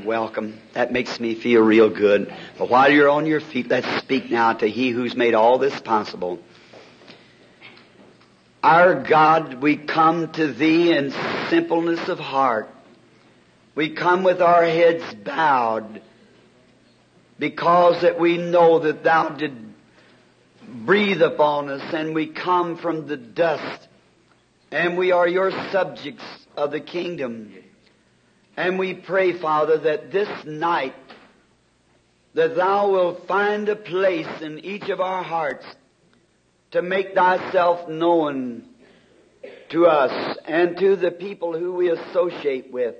welcome. That makes me feel real good. But while you're on your feet, let's speak now to He who's made all this possible. Our God, we come to Thee in simpleness of heart. We come with our heads bowed because that we know that Thou did breathe upon us and we come from the dust and we are Your subjects of the kingdom. And we pray, Father, that this night that Thou wilt find a place in each of our hearts to make Thyself known to us and to the people who we associate with.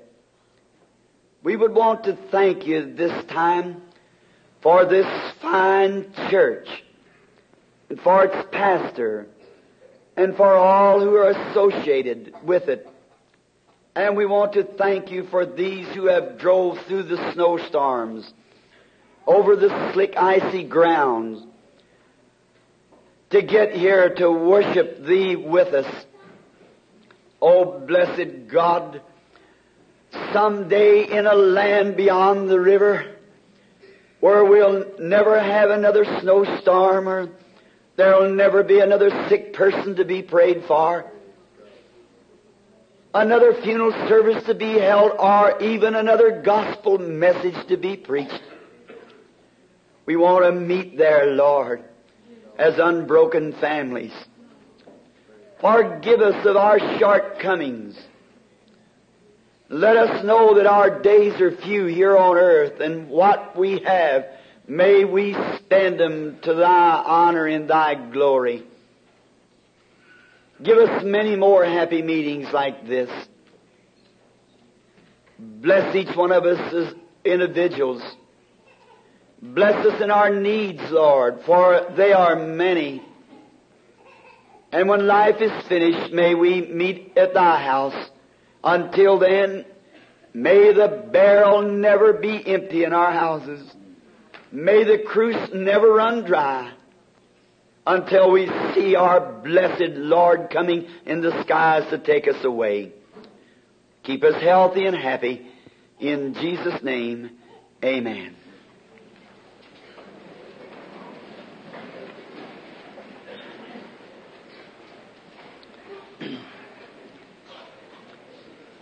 We would want to thank you this time for this fine church and for its pastor and for all who are associated with it. And we want to thank you for these who have drove through the snowstorms, over the slick icy grounds, to get here to worship Thee with us. Oh, blessed God, someday in a land beyond the river, where we'll never have another snowstorm or there'll never be another sick person to be prayed for, another funeral service to be held, or even another gospel message to be preached. We want to meet there, Lord, as unbroken families. Forgive us of our shortcomings. Let us know that our days are few here on earth, and what we have, may we spend them to Thy honor and Thy glory. Give us many more happy meetings like this. Bless each one of us as individuals. Bless us in our needs, Lord, for they are many. And when life is finished, may we meet at Thy house. Until then, may the barrel never be empty in our houses. May the cruse never run dry until we see our blessed Lord coming in the skies to take us away. Keep us healthy and happy. In Jesus' name, amen.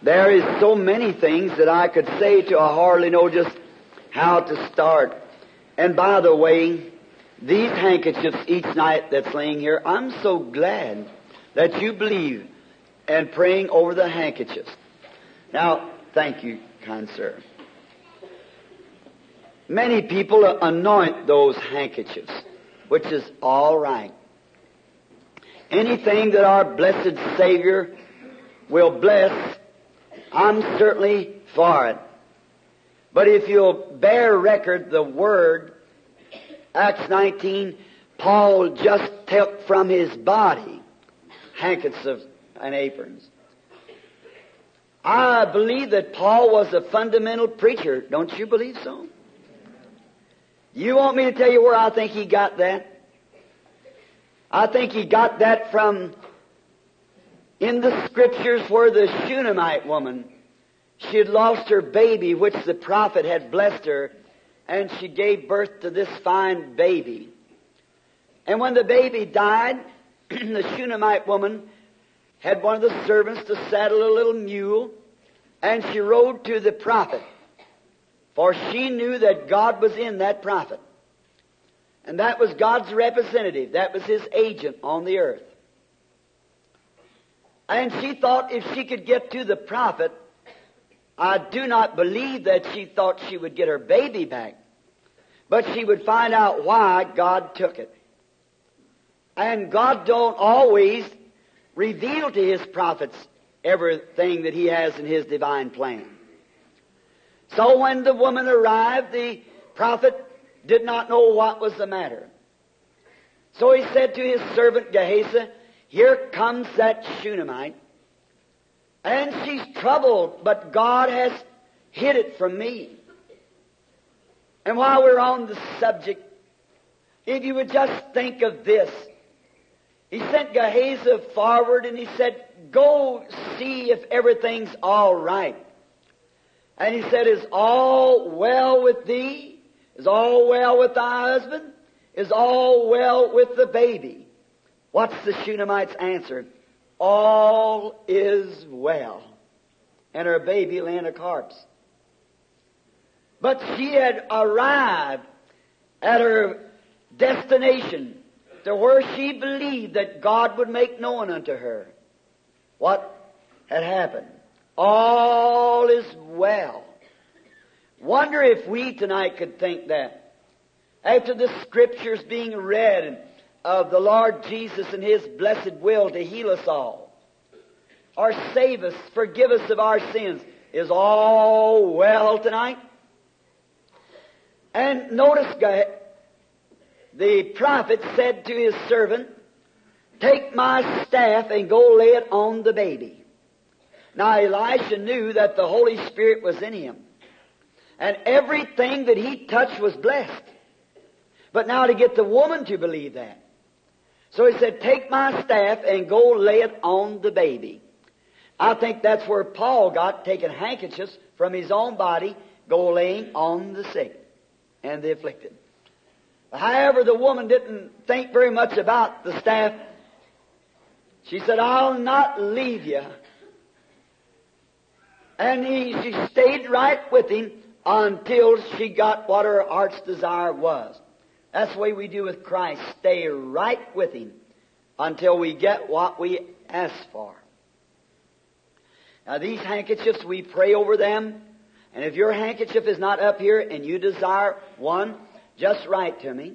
There is so many things that I could say to I hardly know just how to start. And by the way, these handkerchiefs each night that's laying here, I'm so glad that you believe and praying over the handkerchiefs. Now, thank you, kind sir. Many people anoint those handkerchiefs, which is all right. Anything that our blessed Savior will bless, I'm certainly for it. But if you'll bear record the word, Acts 19, Paul just took from his body handkerchiefs and aprons. I believe that Paul was a fundamental preacher. Don't you believe so? You want me to tell you where I think he got that? I think he got that from in the scriptures where the Shunammite woman, she had lost her baby, which the prophet had blessed her, and she gave birth to this fine baby. And when the baby died, the Shunammite woman had one of the servants to saddle a little mule, and she rode to the prophet. For she knew that God was in that prophet. And that was God's representative. That was his agent on the earth. And she thought if she could get to the prophet, I do not believe that she thought she would get her baby back. But she would find out why God took it. And God don't always reveal to his prophets everything that he has in his divine plan. So when the woman arrived, the prophet did not know what was the matter. So he said to his servant Gehazi, Here comes that Shunammite, and she's troubled, but God has hid it from me. And while we're on the subject, if you would just think of this, he sent Gehazi forward and he said, Go see if everything's all right. And he said, Is all well with thee? Is all well with thy husband? Is all well with the baby? What's the Shunammite's answer? All is well. And her baby lay in a corpse. But she had arrived at her destination to where she believed that God would make known unto her what had happened. All is well. Wonder if we tonight could think that. After the scriptures being read of the Lord Jesus and His blessed will to heal us all, or save us, forgive us of our sins, is all well tonight? And notice, the prophet said to his servant, Take my staff and go lay it on the baby. Now Elisha knew that the Holy Spirit was in him. And everything that he touched was blessed. But now to get the woman to believe that. So he said, Take my staff and go lay it on the baby. I think that's where Paul got taking handkerchiefs from his own body, go laying on the sick and the afflicted. However, the woman didn't think very much about the staff. She said, I'll not leave you. And he, she stayed right with him until she got what her heart's desire was. That's the way we do with Christ. Stay right with him until we get what we ask for. Now these handkerchiefs, we pray over them. And if your handkerchief is not up here and you desire one, just write to me.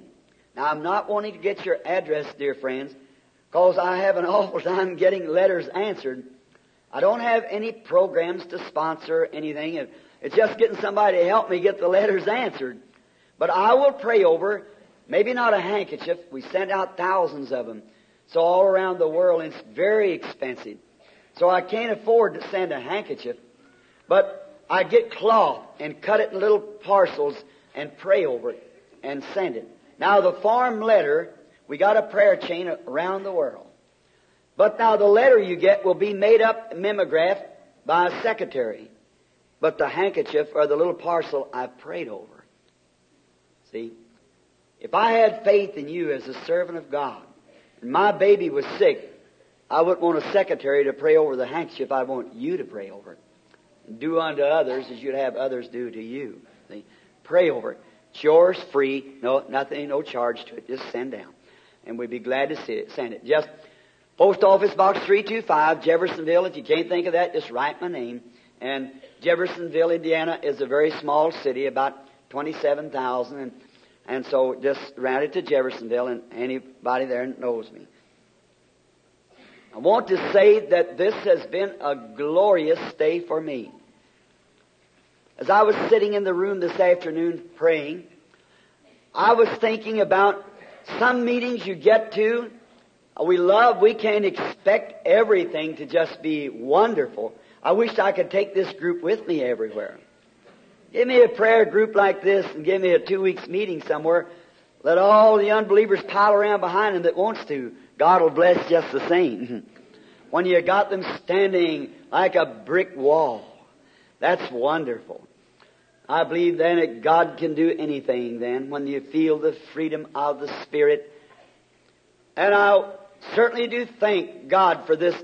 Now, I'm not wanting to get your address, dear friends, because I have an awful time getting letters answered. I don't have any programs to sponsor anything. It's just getting somebody to help me get the letters answered. But I will pray over, maybe not a handkerchief. We send out thousands of them. So all around the world, it's very expensive. So I can't afford to send a handkerchief. But I get cloth and cut it in little parcels and pray over it and send it. Now the farm letter, we got a prayer chain around the world. But now the letter you get will be made up, mimeographed by a secretary. But the handkerchief or the little parcel I've prayed over. See? If I had faith in you as a servant of God, and my baby was sick, I wouldn't want a secretary to pray over the handkerchief. I want you to pray over it. And do unto others as you'd have others do to you. See? Pray over it. It's yours, free, no nothing, no charge to it. Just send down, and we'd be glad to see it. Send it. Just Post Office Box 325, Jeffersonville. If you can't think of that, just write my name. And Jeffersonville, Indiana is a very small city, about 27,000. And, and so just round it to Jeffersonville, and anybody there knows me. I want to say that this has been a glorious stay for me. As I was sitting in the room this afternoon praying, I was thinking about some meetings you get to. We love, we can't expect everything to just be wonderful. I wish I could take this group with me everywhere. Give me a prayer group like this and give me a two weeks meeting somewhere. Let all the unbelievers pile around behind them that wants to. God will bless just the same. when you got them standing like a brick wall. That's wonderful. I believe then that God can do anything then when you feel the freedom of the Spirit. And I certainly do thank God for this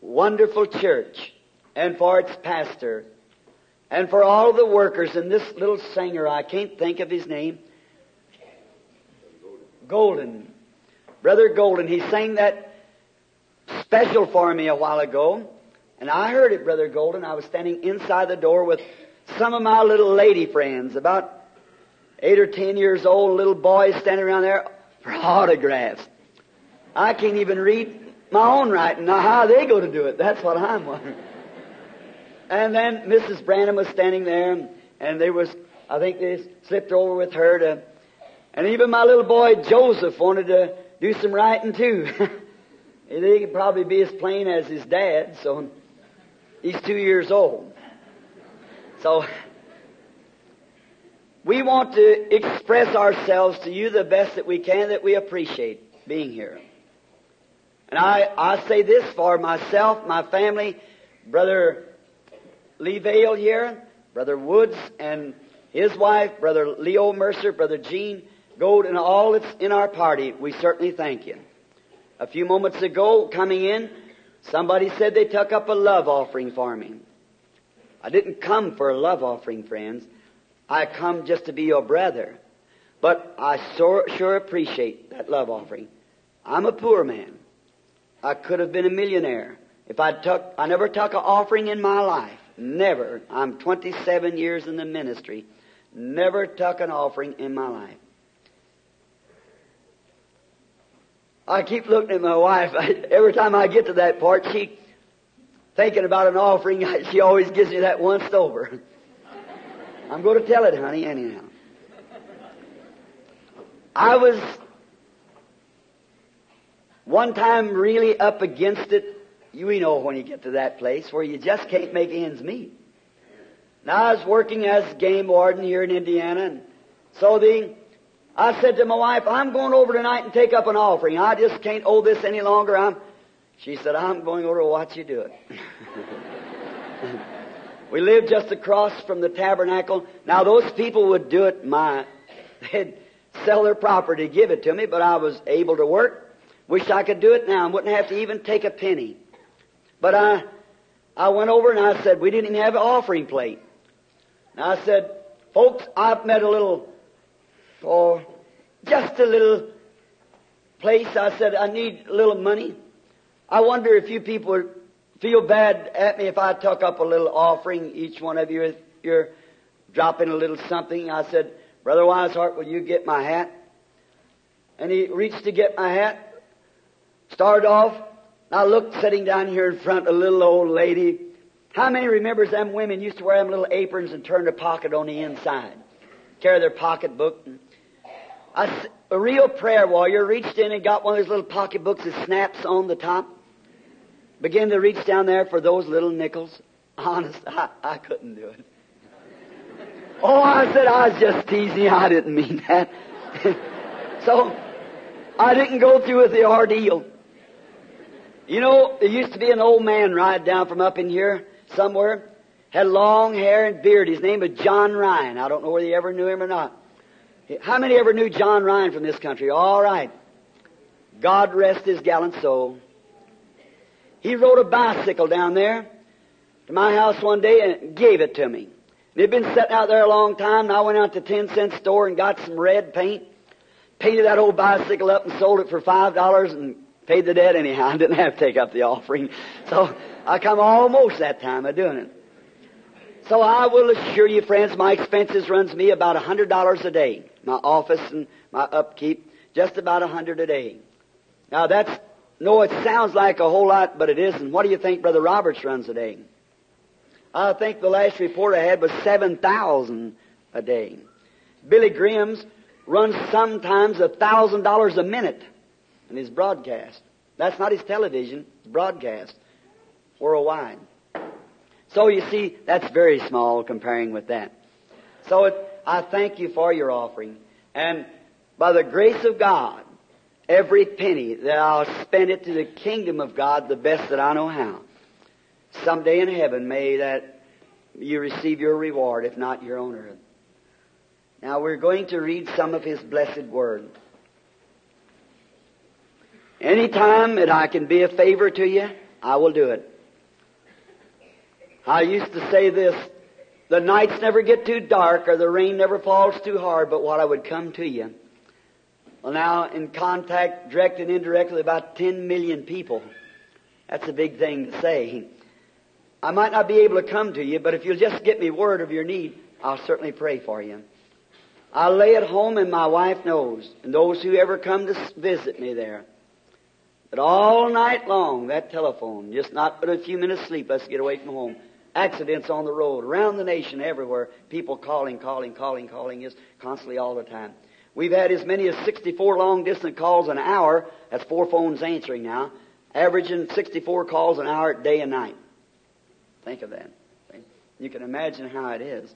wonderful church and for its pastor and for all the workers and this little singer, I can't think of his name. Golden. Brother Golden, he sang that special for me a while ago. And I heard it, Brother Golden. I was standing inside the door with some of my little lady friends, about eight or ten years old, little boys standing around there for autographs. I can't even read my own writing. Now, how they going to do it? That's what I'm wondering. And then Mrs. Branham was standing there, and they was, I think they slipped over with her to, and even my little boy Joseph wanted to do some writing too. he could probably be as plain as his dad, so he's two years old. So, we want to express ourselves to you the best that we can that we appreciate being here. And I, I say this for myself, my family, Brother Lee Vayle here, Brother Woods and his wife, Brother Leo Mercer, Brother Gene Goad, and all that's in our party, we certainly thank you. A few moments ago, coming in, somebody said they took up a love offering for me. I didn't come for a love offering, friends. I come just to be your brother. But I so, sure appreciate that love offering. I'm a poor man. I could have been a millionaire if I took. I never took an offering in my life. Never. I'm 27 years in the ministry. Never took an offering in my life. I keep looking at my wife. Every time I get to that part, she thinking about an offering. She always gives me that once over. I'm going to tell it, honey, anyhow. I was one time really up against it. You know when you get to that place where you just can't make ends meet. Now I was working as game warden here in Indiana, and so the I said to my wife, "I'm going over tonight and take up an offering. I just can't hold this any longer. I'm." She said, "I'm going over to watch you do it." we lived just across from the tabernacle. Now those people would do it my they'd sell their property, give it to me, but I was able to work. Wish I could do it now and wouldn't have to even take a penny. But I, I went over and I said, we didn't even have an offering plate. And I said, folks, I've met a little, oh, just a little place. I said, I need a little money. I wonder if you people would feel bad at me if I took up a little offering, each one of you, you're dropping a little something. I said, Brother Wisehart, will you get my hat? And he reached to get my hat, started off. I looked sitting down here in front, a little old lady. How many remembers them women used to wear them little aprons and turn their pocket on the inside? Carry their pocketbook. A real prayer warrior reached in and got one of those little pocketbooks that snaps on the top. Began to reach down there for those little nickels. Honest, I, I couldn't do it. Oh, I said, I was just teasing. I didn't mean that. so, I didn't go through with the ordeal. You know, there used to be an old man ride down from up in here somewhere, had long hair and beard. His name was John Ryan. I don't know whether you ever knew him or not. How many ever knew John Ryan from this country? All right. God rest his gallant soul. He rode a bicycle down there to my house one day and gave it to me. They'd been sitting out there a long time, and I went out to the ten cent store and got some red paint, painted that old bicycle up and sold it for five dollars and paid the debt anyhow. I didn't have to take up the offering. So I come almost that time of doing it. So I will assure you, friends, my expenses runs me about a hundred dollars a day. My office and my upkeep, just about a hundred a day. Now that's, no, it sounds like a whole lot, but it isn't. What do you think Brother Roberts runs a day? I think the last report I had was 7,000 a day. Billy Graham's runs sometimes a thousand dollars a minute his broadcast. That's not his television, it's broadcast worldwide. So you see, that's very small comparing with that. So it, I thank you for your offering. And by the grace of God, every penny that I'll spend it to the kingdom of God the best that I know how. Someday in heaven, may that you receive your reward, if not your own earth. Now we're going to read some of His blessed word. Any time that I can be a favor to you, I will do it. I used to say this, the nights never get too dark or the rain never falls too hard, but what I would come to you. Well now, in contact, direct and indirectly, about 10 million people. That's a big thing to say. I might not be able to come to you, but if you'll just get me word of your need, I'll certainly pray for you. I lay at home and my wife knows, and those who ever come to visit me there, that all night long, that telephone, just not but a few minutes sleep, let's get away from home. Accidents on the road, around the nation, everywhere, people calling, calling, calling, calling is constantly all the time. We've had as many as 64 long distance calls an hour. That's four phones answering now. Averaging 64 calls an hour day and night. Think of that. You can imagine how it is.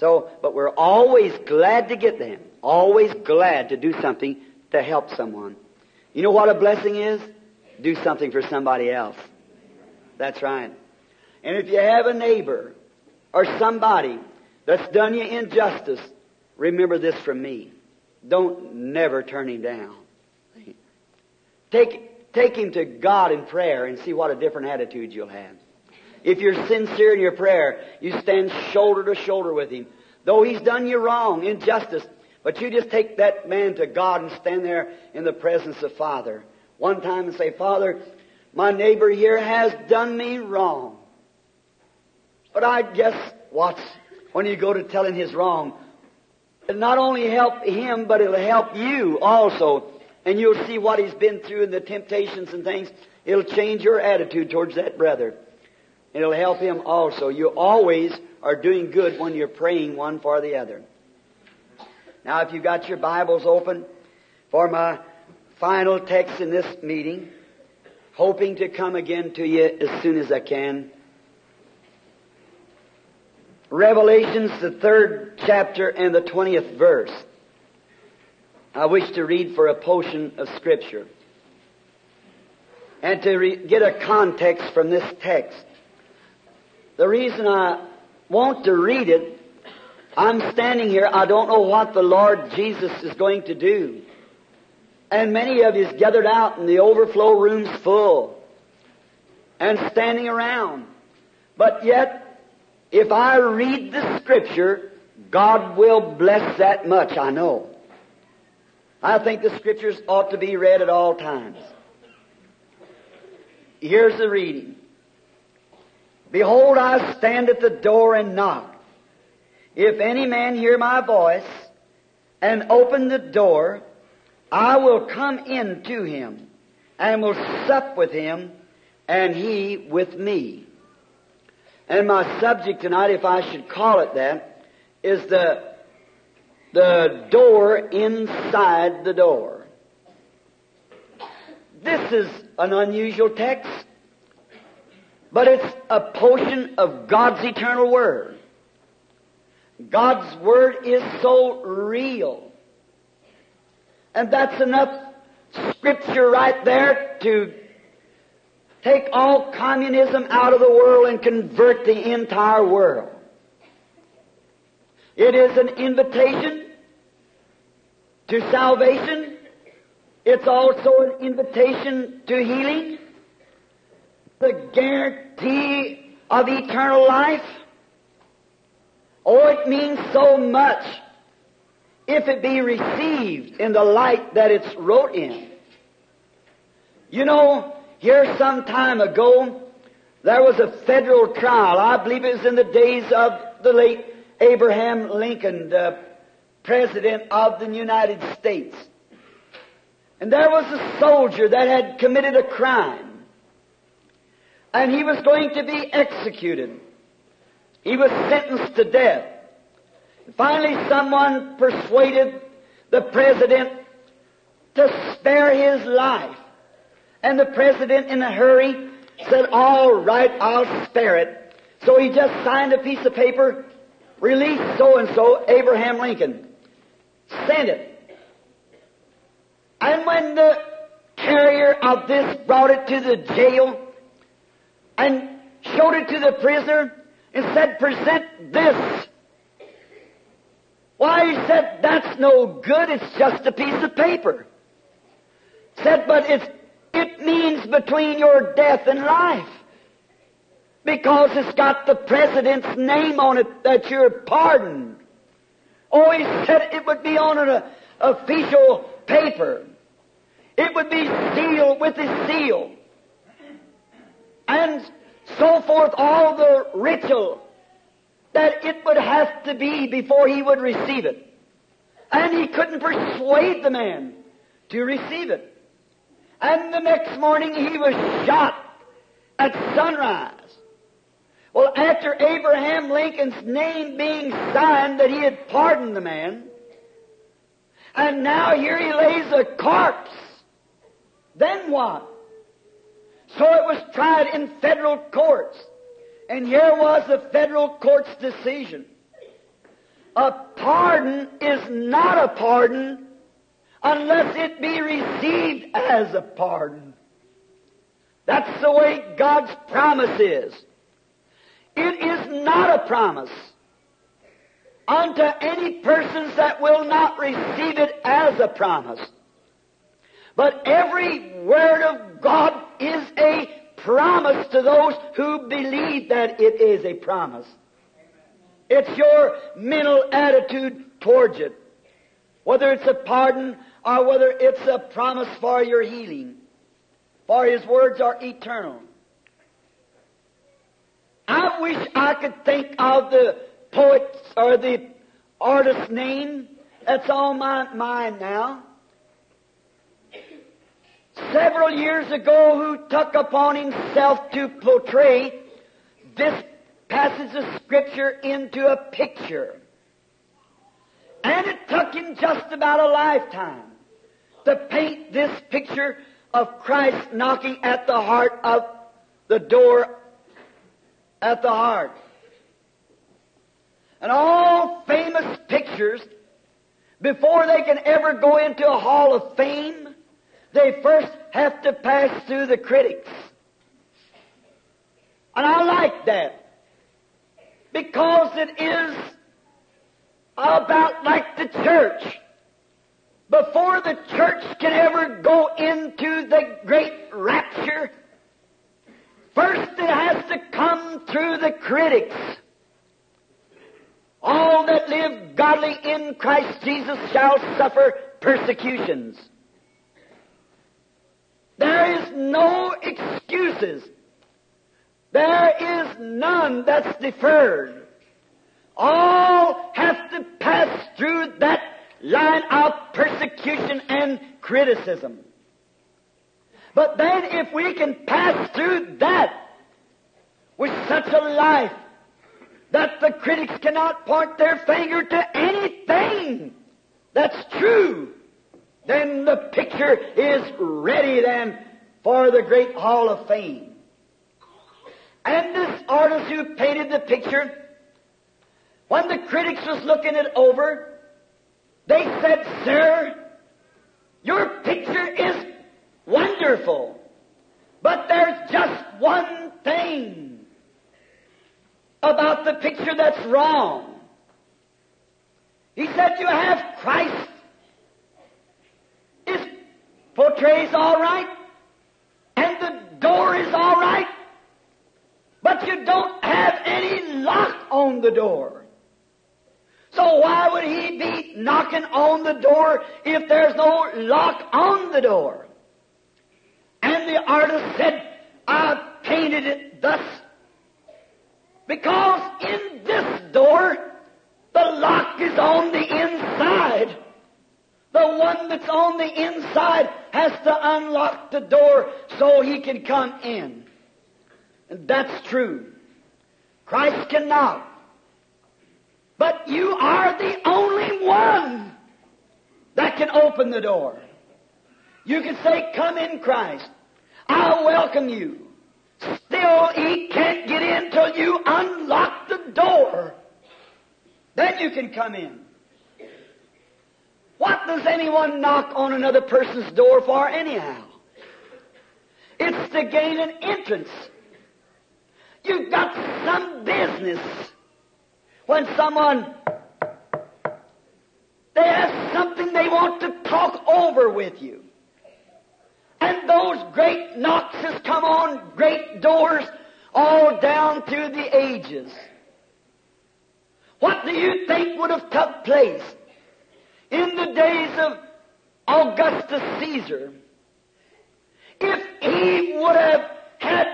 So, but we're always glad to get them. Always glad to do something to help someone. You know what a blessing is? Do something for somebody else. That's right. And if you have a neighbor or somebody that's done you injustice, remember this from me. Don't never turn him down. Take, take him to God in prayer and see what a different attitude you'll have. If you're sincere in your prayer, you stand shoulder to shoulder with him. Though he's done you wrong, injustice, but you just take that man to God and stand there in the presence of Father. One time and say, Father, my neighbor here has done me wrong. But I guess what's when you go to tell him his wrong, it'll not only help him, but it'll help you also. And you'll see what he's been through and the temptations and things. It'll change your attitude towards that brother. It'll help him also. You always are doing good when you're praying one for the other. Now, if you've got your Bibles open for my final text in this meeting, hoping to come again to you as soon as I can. Revelations, the third chapter and the twentieth verse. I wish to read for a portion of Scripture and to re- get a context from this text. The reason I want to read it I'm standing here, I don't know what the Lord Jesus is going to do. And many of you gathered out and the overflow rooms full and standing around. But yet, if I read the scripture, God will bless that much, I know. I think the scriptures ought to be read at all times. Here's the reading. Behold, I stand at the door and knock. If any man hear my voice and open the door, I will come in to him and will sup with him and he with me. And my subject tonight, if I should call it that, is the, the door inside the door. This is an unusual text, but it's a portion of God's eternal Word. God's Word is so real. And that's enough scripture right there to take all communism out of the world and convert the entire world. It is an invitation to salvation. It's also an invitation to healing. The guarantee of eternal life. Oh, it means so much if it be received in the light that it's wrote in. You know, here some time ago, there was a federal trial. I believe it was in the days of the late Abraham Lincoln, the President of the United States. And there was a soldier that had committed a crime. And he was going to be executed. He was sentenced to death. Finally, someone persuaded the president to spare his life. And the president, in a hurry, said, All right, I'll spare it. So he just signed a piece of paper, release so and so, Abraham Lincoln. Send it. And when the carrier of this brought it to the jail and showed it to the prisoner, and said, present this. Why, he said, that's no good, it's just a piece of paper. Said, but it's, it means between your death and life. Because it's got the President's name on it that you're pardoned. Oh, he said it would be on an uh, official paper. It would be sealed with his seal. And so forth, all the ritual that it would have to be before he would receive it. And he couldn't persuade the man to receive it. And the next morning he was shot at sunrise. Well, after Abraham Lincoln's name being signed that he had pardoned the man, and now here he lays a corpse, then what? So it was tried in federal courts. And here was the federal court's decision. A pardon is not a pardon unless it be received as a pardon. That's the way God's promise is. It is not a promise unto any persons that will not receive it as a promise. But every word of God is a promise to those who believe that it is a promise. It's your mental attitude towards it. Whether it's a pardon or whether it's a promise for your healing. For His words are eternal. I wish I could think of the poet's or the artist's name that's on my mind now. Several years ago, who took upon himself to portray this passage of Scripture into a picture. And it took him just about a lifetime to paint this picture of Christ knocking at the heart of the door at the heart. And all famous pictures, before they can ever go into a hall of fame, they first have to pass through the critics. And I like that. Because it is about like the church. Before the church can ever go into the great rapture, first it has to come through the critics. All that live godly in Christ Jesus shall suffer persecutions. There is no excuses. There is none that's deferred. All have to pass through that line of persecution and criticism. But then if we can pass through that with such a life that the critics cannot point their finger to anything that's true, then the picture is ready then for the great hall of fame. And this artist who painted the picture, when the critics was looking it over, they said, Sir, your picture is wonderful, but there's just one thing about the picture that's wrong. He said, You have Christ. Portrays all right, and the door is all right, but you don't have any lock on the door. So why would he be knocking on the door if there's no lock on the door? And the artist said, I painted it thus because in this door, the lock is on the inside. The one that's on the inside has to unlock the door so he can come in. And that's true. Christ cannot. But you are the only one that can open the door. You can say, Come in, Christ. I welcome you. Still, he can't get in till you unlock the door. Then you can come in. What does anyone knock on another person's door for, anyhow? It's to gain an entrance. You've got some business when someone they have something they want to talk over with you. And those great knocks has come on great doors all down through the ages. What do you think would have took place in the days of Augustus Caesar if he would have had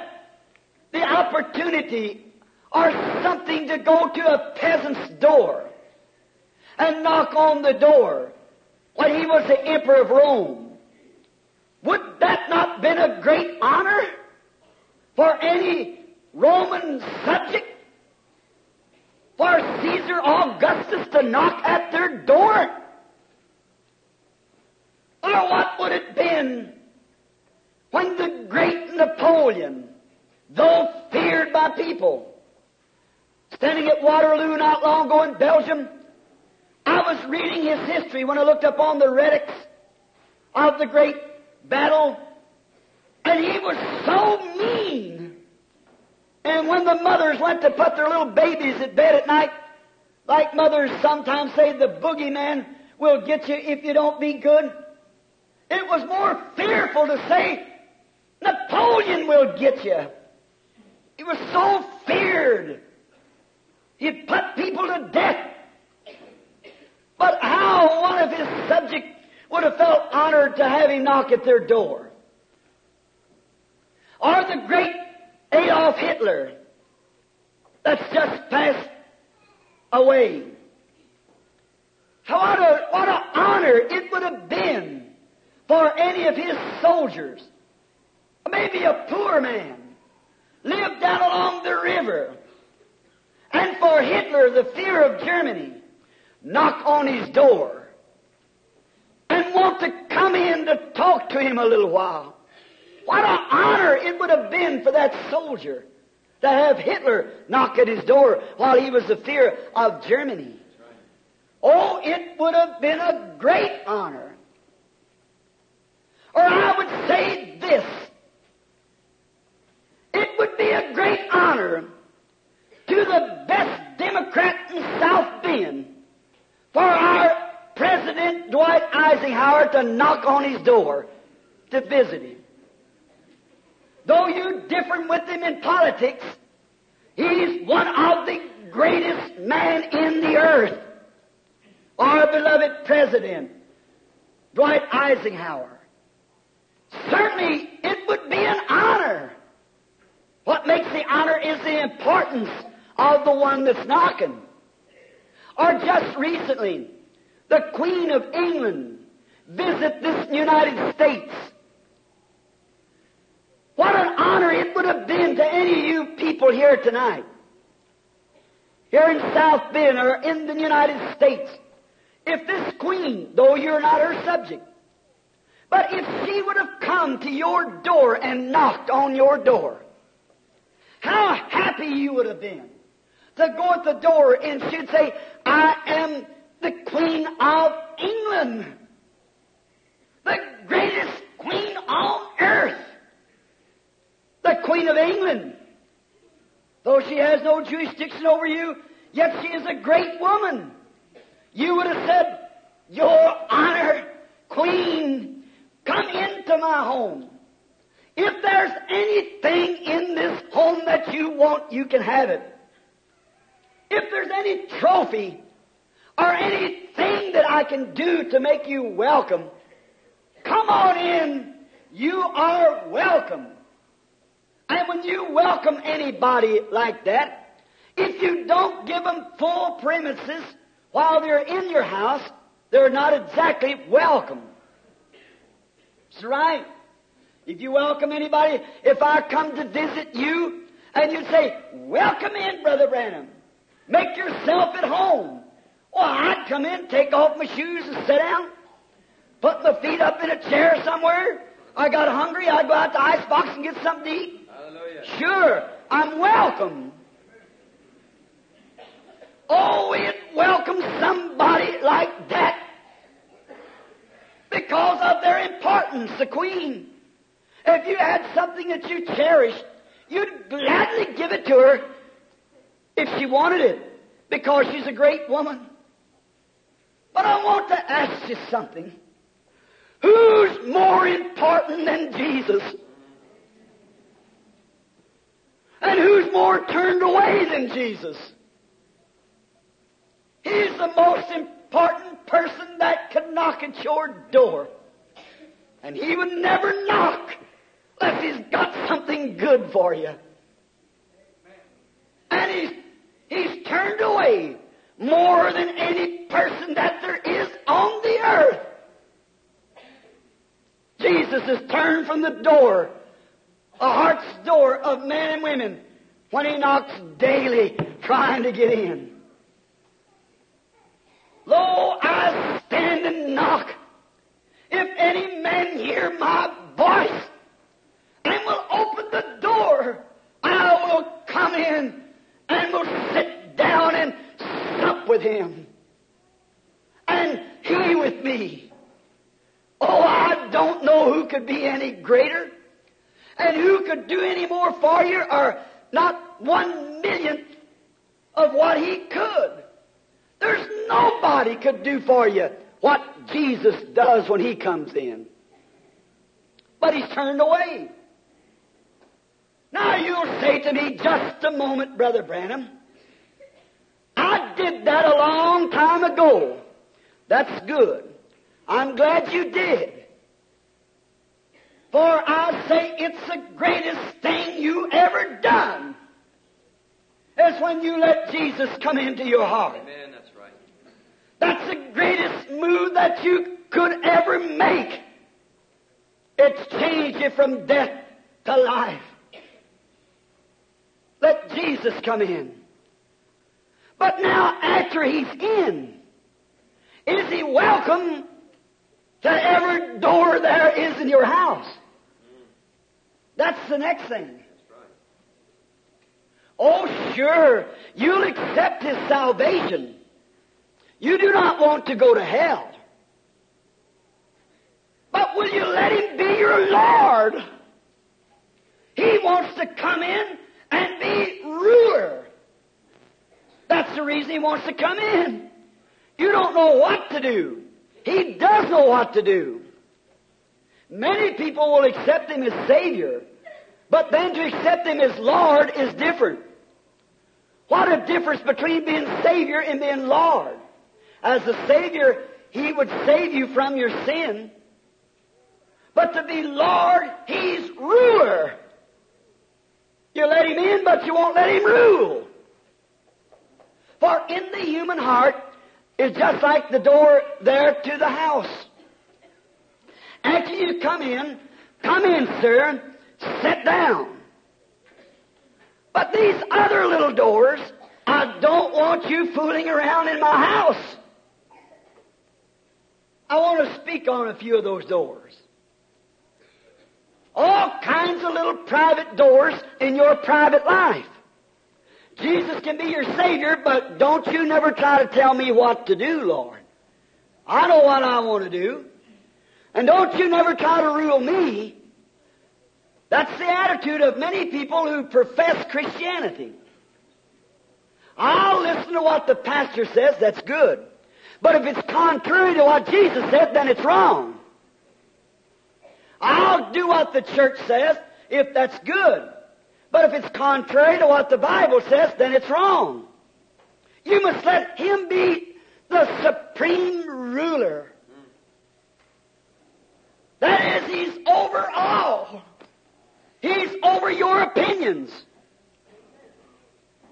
the opportunity or something to go to a peasant's door and knock on the door when he was the emperor of Rome? Would that not been a great honor for any Roman subject? For Caesar Augustus to knock at their door? Or what would it been when the great Napoleon, though feared by people, standing at Waterloo not long ago in Belgium, I was reading his history when I looked up on the relics of the great battle, and he was so mean And when the mothers went to put their little babies at bed at night, like mothers sometimes say, the boogeyman will get you if you don't be good. It was more fearful to say, Napoleon will get you. He was so feared. He'd put people to death. But how one of his subjects would have felt honored to have him knock at their door. Or the great Adolf Hitler that's just passed away. A, what an honor it would have been for any of his soldiers, maybe a poor man, lived down along the river, and for Hitler, the fear of Germany, knock on his door and want to come in to talk to him a little while. What an honor it would have been for that soldier to have Hitler knock at his door while he was the fear of Germany. Oh, it would have been a great honor. Or I would say this. It would be a great honor to the best Democrat in South Bend for our President Dwight Eisenhower to knock on his door to visit him. Though you're different with him in politics, he's one of the greatest men in the earth. Our beloved President, Dwight Eisenhower. Certainly, it would be an honor. What makes the honor is the importance of the one that's knocking. Or just recently, the Queen of England visit this United States. What an honor it would have been to any of you people here tonight. Here in South Bend or in the United States. If this Queen, though you're not her subject, but if she would have come to your door and knocked on your door, how happy you would have been to go at the door and she'd say, I am the Queen of England, the greatest queen on earth, the Queen of England. Though she has no jurisdiction over you, yet she is a great woman. You would have said, Your Honor, Queen, come into my home. If there's anything in this home that you want, you can have it. If there's any trophy or anything that I can do to make you welcome, come on in. You are welcome. And when you welcome anybody like that, if you don't give them full premises while they're in your house, they're not exactly welcome. That's right. If you welcome anybody, if I come to visit you and you say, Welcome in, Brother Branham. Make yourself at home. Well, I'd come in, take off my shoes and sit down, put my feet up in a chair somewhere. I got hungry, I'd go out to the icebox and get something to eat. Hallelujah. Sure, I'm welcome. Oh, it welcomes somebody like that because of their importance, the Queen. If you had something that you cherished, you'd gladly give it to her if she wanted it because she's a great woman. But I want to ask you something. Who's more important than Jesus? And who's more turned away than Jesus? He's the most important person that can knock at your door. And he would never knock unless he's got something good for you. And he's, he's turned away more than any person that there is on the earth. Jesus is turned from the door, a heart's door of men and women, when he knocks daily trying to get in. Lo, I stand and knock. If any man hear my voice and will open the door, I will come in and will sit down and sup with him. And he with me. Oh, I don't know who could be any greater and who could do any more for you or not one millionth of what he could. There's nobody could do for you what Jesus does when he comes in. But he's turned away. Now you'll say to me, just a moment, Brother Branham. I did that a long time ago. That's good. I'm glad you did. For I say it's the greatest thing you ever done. Is when you let Jesus come into your heart. Amen. That's the greatest move that you could ever make. It's changed you from death to life. Let Jesus come in. But now, after he's in, is he welcome to every door there is in your house? That's the next thing. Oh, sure, you'll accept his salvation. You do not want to go to hell. But will you let him be your Lord? He wants to come in and be ruler. That's the reason he wants to come in. You don't know what to do. He does know what to do. Many people will accept him as Savior, but then to accept him as Lord is different. What a difference between being Savior and being Lord. As the Savior, He would save you from your sin. But to be Lord, He's ruler. You let Him in, but you won't let Him rule. For in the human heart is just like the door there to the house. After you come in, come in, sir, sit down. But these other little doors, I don't want you fooling around in my house. I want to speak on a few of those doors. All kinds of little private doors in your private life. Jesus can be your Savior, but don't you never try to tell me what to do, Lord. I know what I want to do. And don't you never try to rule me. That's the attitude of many people who profess Christianity. I'll listen to what the pastor says, that's good. But if it's contrary to what Jesus said, then it's wrong. I'll do what the church says if that's good. But if it's contrary to what the Bible says, then it's wrong. You must let Him be the supreme ruler. That is, He's over all. He's over your opinions.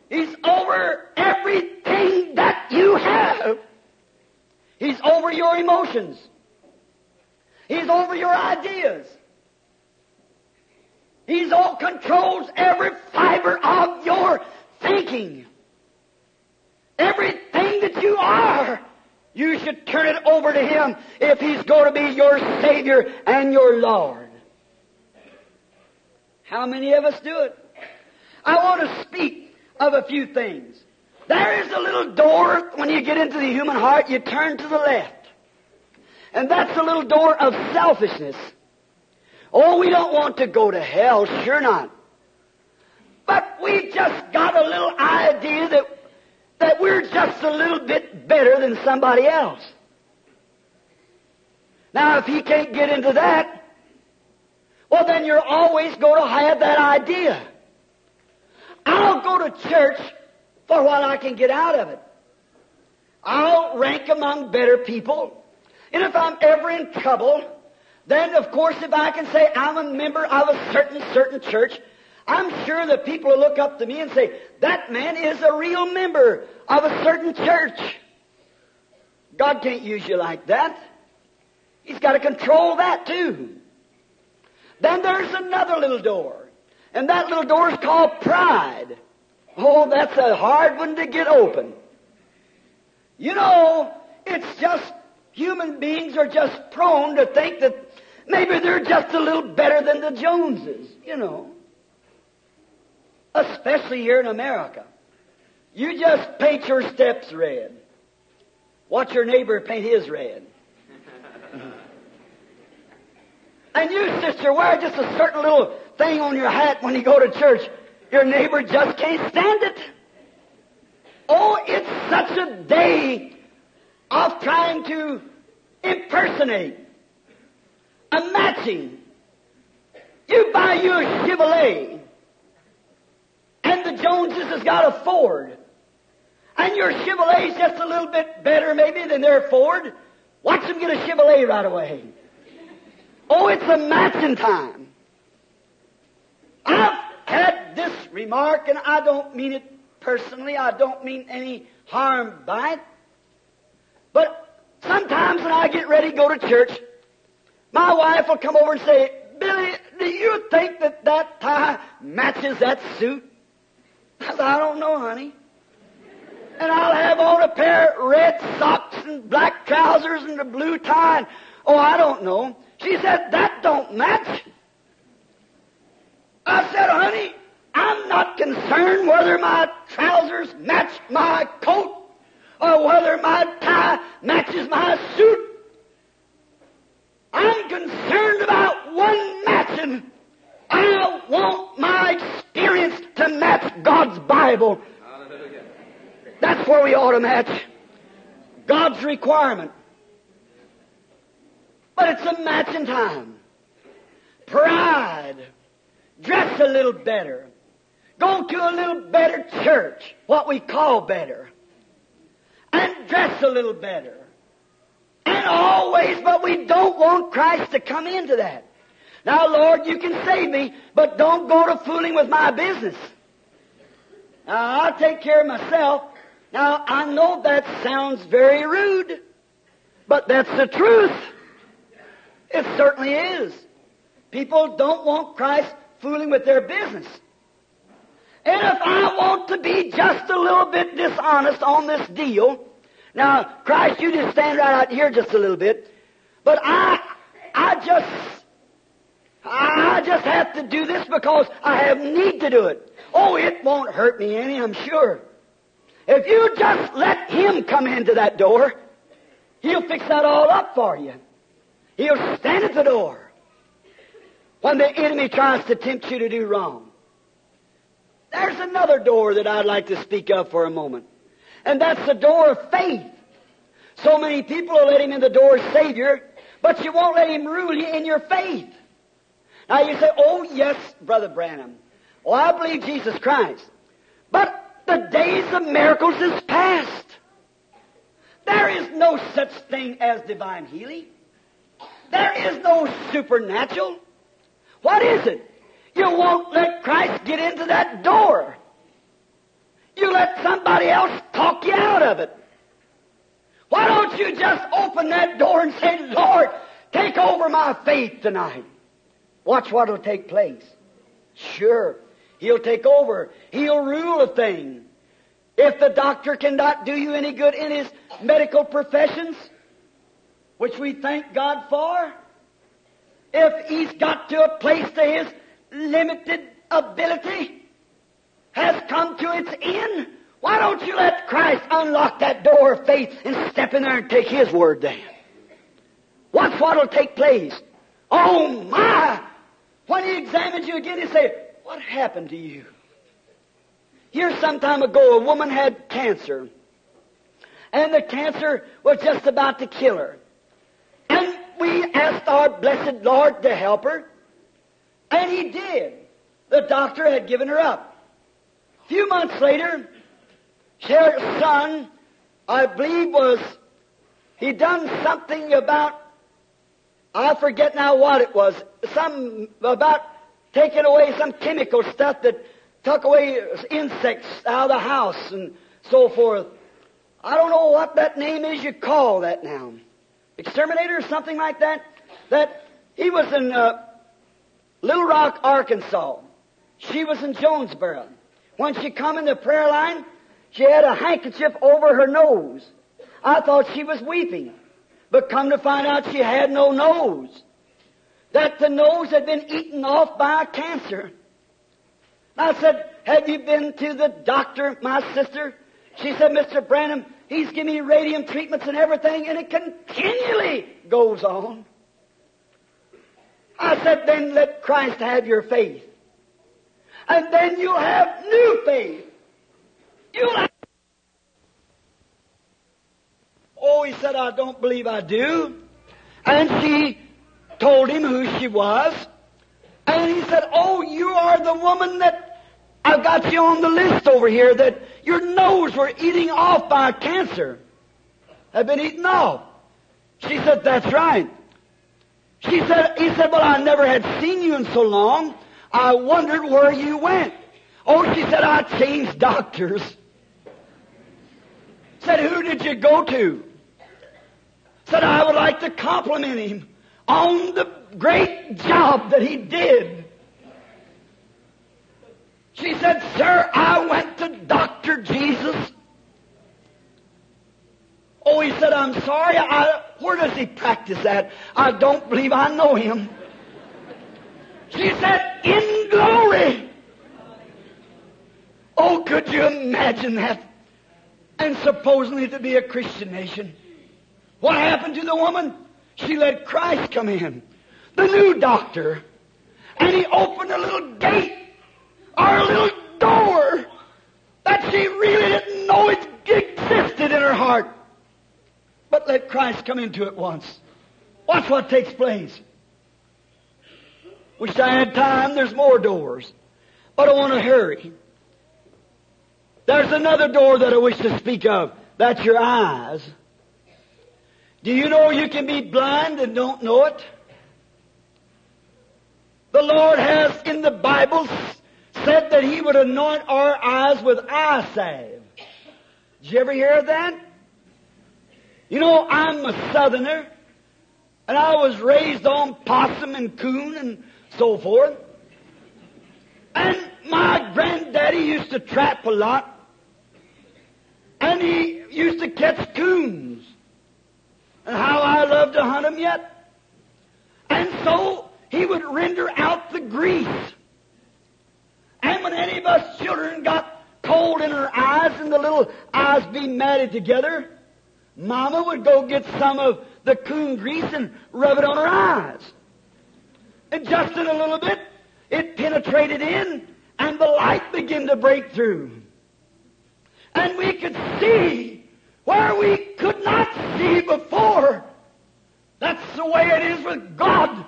He's over everything that you have. He's over your emotions. He's over your ideas. He's all controls every fiber of your thinking. Everything that you are, you should turn it over to Him if He's going to be your Savior and your Lord. How many of us do it? I want to speak of a few things. There is a little door when you get into the human heart, you turn to the left. And that's a little door of selfishness. Oh, we don't want to go to hell, sure not. But we just got a little idea that, that we're just a little bit better than somebody else. Now, if he can't get into that, well, then you're always going to have that idea. I'll go to church for what I can get out of it. I'll rank among better people. And if I'm ever in trouble, then of course if I can say I'm a member of a certain, certain church, I'm sure that people will look up to me and say, that man is a real member of a certain church. God can't use you like that. He's got to control that too. Then there's another little door. And that little door is called pride. Oh, that's a hard one to get open. You know, it's just human beings are just prone to think that maybe they're just a little better than the Joneses, you know. Especially here in America. You just paint your steps red. Watch your neighbor paint his red. and you, sister, wear just a certain little thing on your hat when you go to church. Your neighbor just can't stand it. Oh, it's such a day of trying to impersonate, a matching. You buy you a Chevrolet, and the Joneses has got a Ford, and your Chevrolet's just a little bit better maybe than their Ford. Watch them get a Chevrolet right away. Oh, it's a matching time. I've had this remark, and I don't mean it personally. I don't mean any harm by it. But sometimes when I get ready to go to church, my wife will come over and say, Billy, do you think that that tie matches that suit? I said, I don't know, honey. And I'll have on a pair of red socks and black trousers and a blue tie. And, oh, I don't know. She said, that don't match. I said, honey, I'm not concerned whether my trousers match my coat or whether my tie matches my suit. I'm concerned about one matching. I want my experience to match God's Bible. That's where we ought to match. God's requirement. But it's a matching time. Pride. Dress a little better. Go to a little better church, what we call better. And dress a little better. And always, but we don't want Christ to come into that. Now, Lord, you can save me, but don't go to fooling with my business. Now, I'll take care of myself. Now, I know that sounds very rude, but that's the truth. It certainly is. People don't want Christ fooling with their business. And if I want to be just a little bit dishonest on this deal, now, Christ, you just stand right out here just a little bit, but I, I just, I just have to do this because I have need to do it. Oh, it won't hurt me any, I'm sure. If you just let Him come into that door, He'll fix that all up for you. He'll stand at the door when the enemy tries to tempt you to do wrong. There's another door that I'd like to speak of for a moment. And that's the door of faith. So many people will let him in the door Savior, but you won't let him rule you in your faith. Now you say, oh yes, Brother Branham. Well, I believe Jesus Christ. But the days of miracles is past. There is no such thing as divine healing. There is no supernatural. What is it? You won't let Christ get into that door. You let somebody else talk you out of it. Why don't you just open that door and say, Lord, take over my faith tonight? Watch what'll take place. Sure. He'll take over. He'll rule a thing. If the doctor cannot do you any good in his medical professions, which we thank God for, if he's got to a place to his limited ability has come to its end, why don't you let Christ unlock that door of faith and step in there and take His word then? Watch what'll take place. Oh my! When He examines you again, He say, what happened to you? Here some time ago, a woman had cancer. And the cancer was just about to kill her. And we asked our blessed Lord to help her. And He did. The doctor had given her up. A few months later, her son, I believe was, he done something about, I forget now what it was, some, about taking away some chemical stuff that took away insects out of the house and so forth. I don't know what that name is you call that now. Exterminator or something like that? That he was in uh, Little Rock, Arkansas. She was in Jonesboro. When she come in the prayer line, she had a handkerchief over her nose. I thought she was weeping. But come to find out she had no nose. That the nose had been eaten off by cancer. I said, have you been to the doctor, my sister? She said, Mr. Branham, he's giving me radium treatments and everything, and it continually goes on. I said, then let Christ have your faith. And then you'll have new faith. You'll have Oh, he said, I don't believe I do. And she told him who she was. And he said, Oh, you are the woman that I've got you on the list over here that your nose were eating off by cancer. Had been eaten off. She said, That's right. She said, he said, Well, I never had seen you in so long. I wondered where you went. Oh, she said, I changed doctors. Said, who did you go to? Said, I would like to compliment him on the great job that he did. She said, Sir, I went to Dr. Jesus. Oh, he said, I'm sorry. I, where does he practice that? I don't believe I know him. She said, in glory. Oh, could you imagine that? And supposedly to be a Christian nation. What happened to the woman? She let Christ come in, the new doctor, and he opened a little gate a little door that she really didn't know it existed in her heart. But let Christ come into it once. Watch what takes place. Wish I had time. There's more doors. But I want to hurry. There's another door that I wish to speak of. That's your eyes. Do you know you can be blind and don't know it? The Lord has in the Bible said that He would anoint our eyes with eye salve. Did you ever hear that? You know, I'm a southerner, and I was raised on possum and coon and so forth. And my granddaddy used to trap a lot, and he used to catch coons. And how I love to hunt them yet. And so he would render out the grease. When any of us children got cold in our eyes and the little eyes be matted together, Mama would go get some of the coon grease and rub it on her eyes. And just in a little bit, it penetrated in and the light began to break through. And we could see where we could not see before. That's the way it is with God.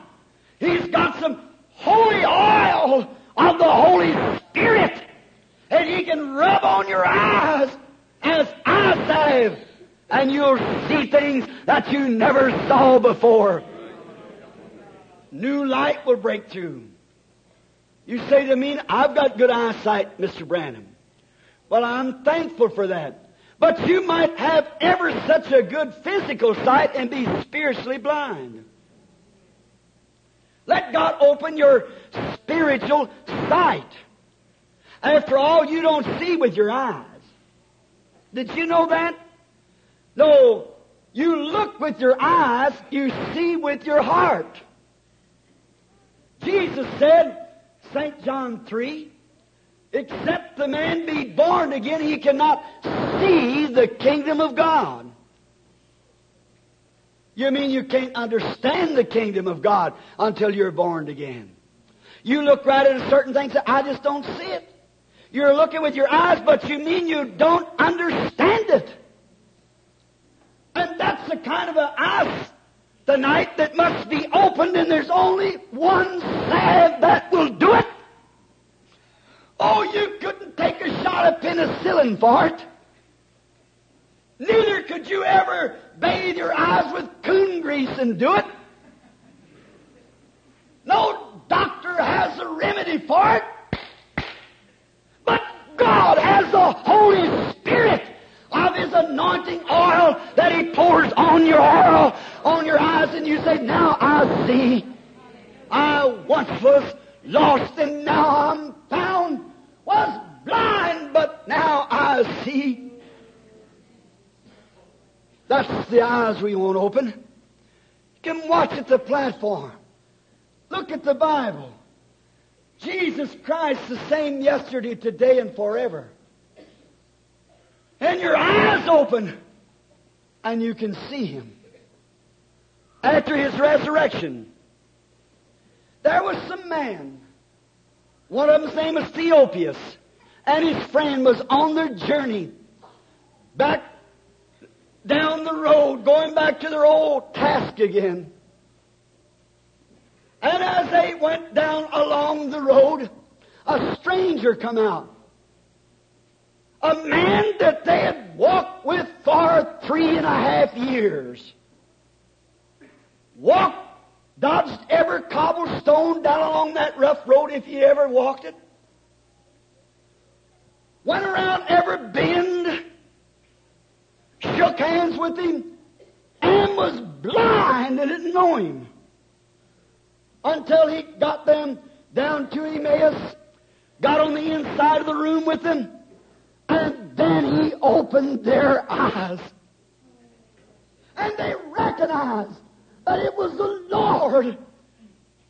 He's got some holy oil of the Holy Spirit, and He can rub on your eyes as eye salve, and you'll see things that you never saw before. New light will break through. You say to me, I've got good eyesight, Mr. Branham. Well, I'm thankful for that. But you might have ever such a good physical sight and be spiritually blind. Let God open your spiritual sight. After all, you don't see with your eyes. Did you know that? No, you look with your eyes, you see with your heart. Jesus said, St. John 3, except the man be born again, he cannot see the kingdom of God. You mean you can't understand the kingdom of God until you're born again? You look right at a certain thing and say, I just don't see it. You're looking with your eyes, but you mean you don't understand it. And that's the kind of an eye tonight that must be opened, and there's only one salve that will do it. Oh, you couldn't take a shot of penicillin for it. Neither could you ever bathe your eyes with coon grease and do it. No doctor has a remedy for it. God has the Holy Spirit of His anointing oil that He pours on your oil, on your eyes, and you say, Now I see. I once was lost and now I'm found. Was blind, but now I see. That's the eyes we won't open. You can watch at the platform. Look at the Bible. Jesus Christ the same yesterday, today, and forever. And your eyes open, and you can see Him. After His resurrection, there was some man One of them's name was Cleopas, and his friend was on their journey back down the road, going back to their old task again. And as they went down along the road, a stranger come out. A man that they had walked with for three and a half years. Walked, dodged every cobblestone down along that rough road if you ever walked it. Went around every bend, shook hands with him, and was blind and didn't know him. Until he got them down to Emmaus, got on the inside of the room with them, and then he opened their eyes. And they recognized that it was the Lord.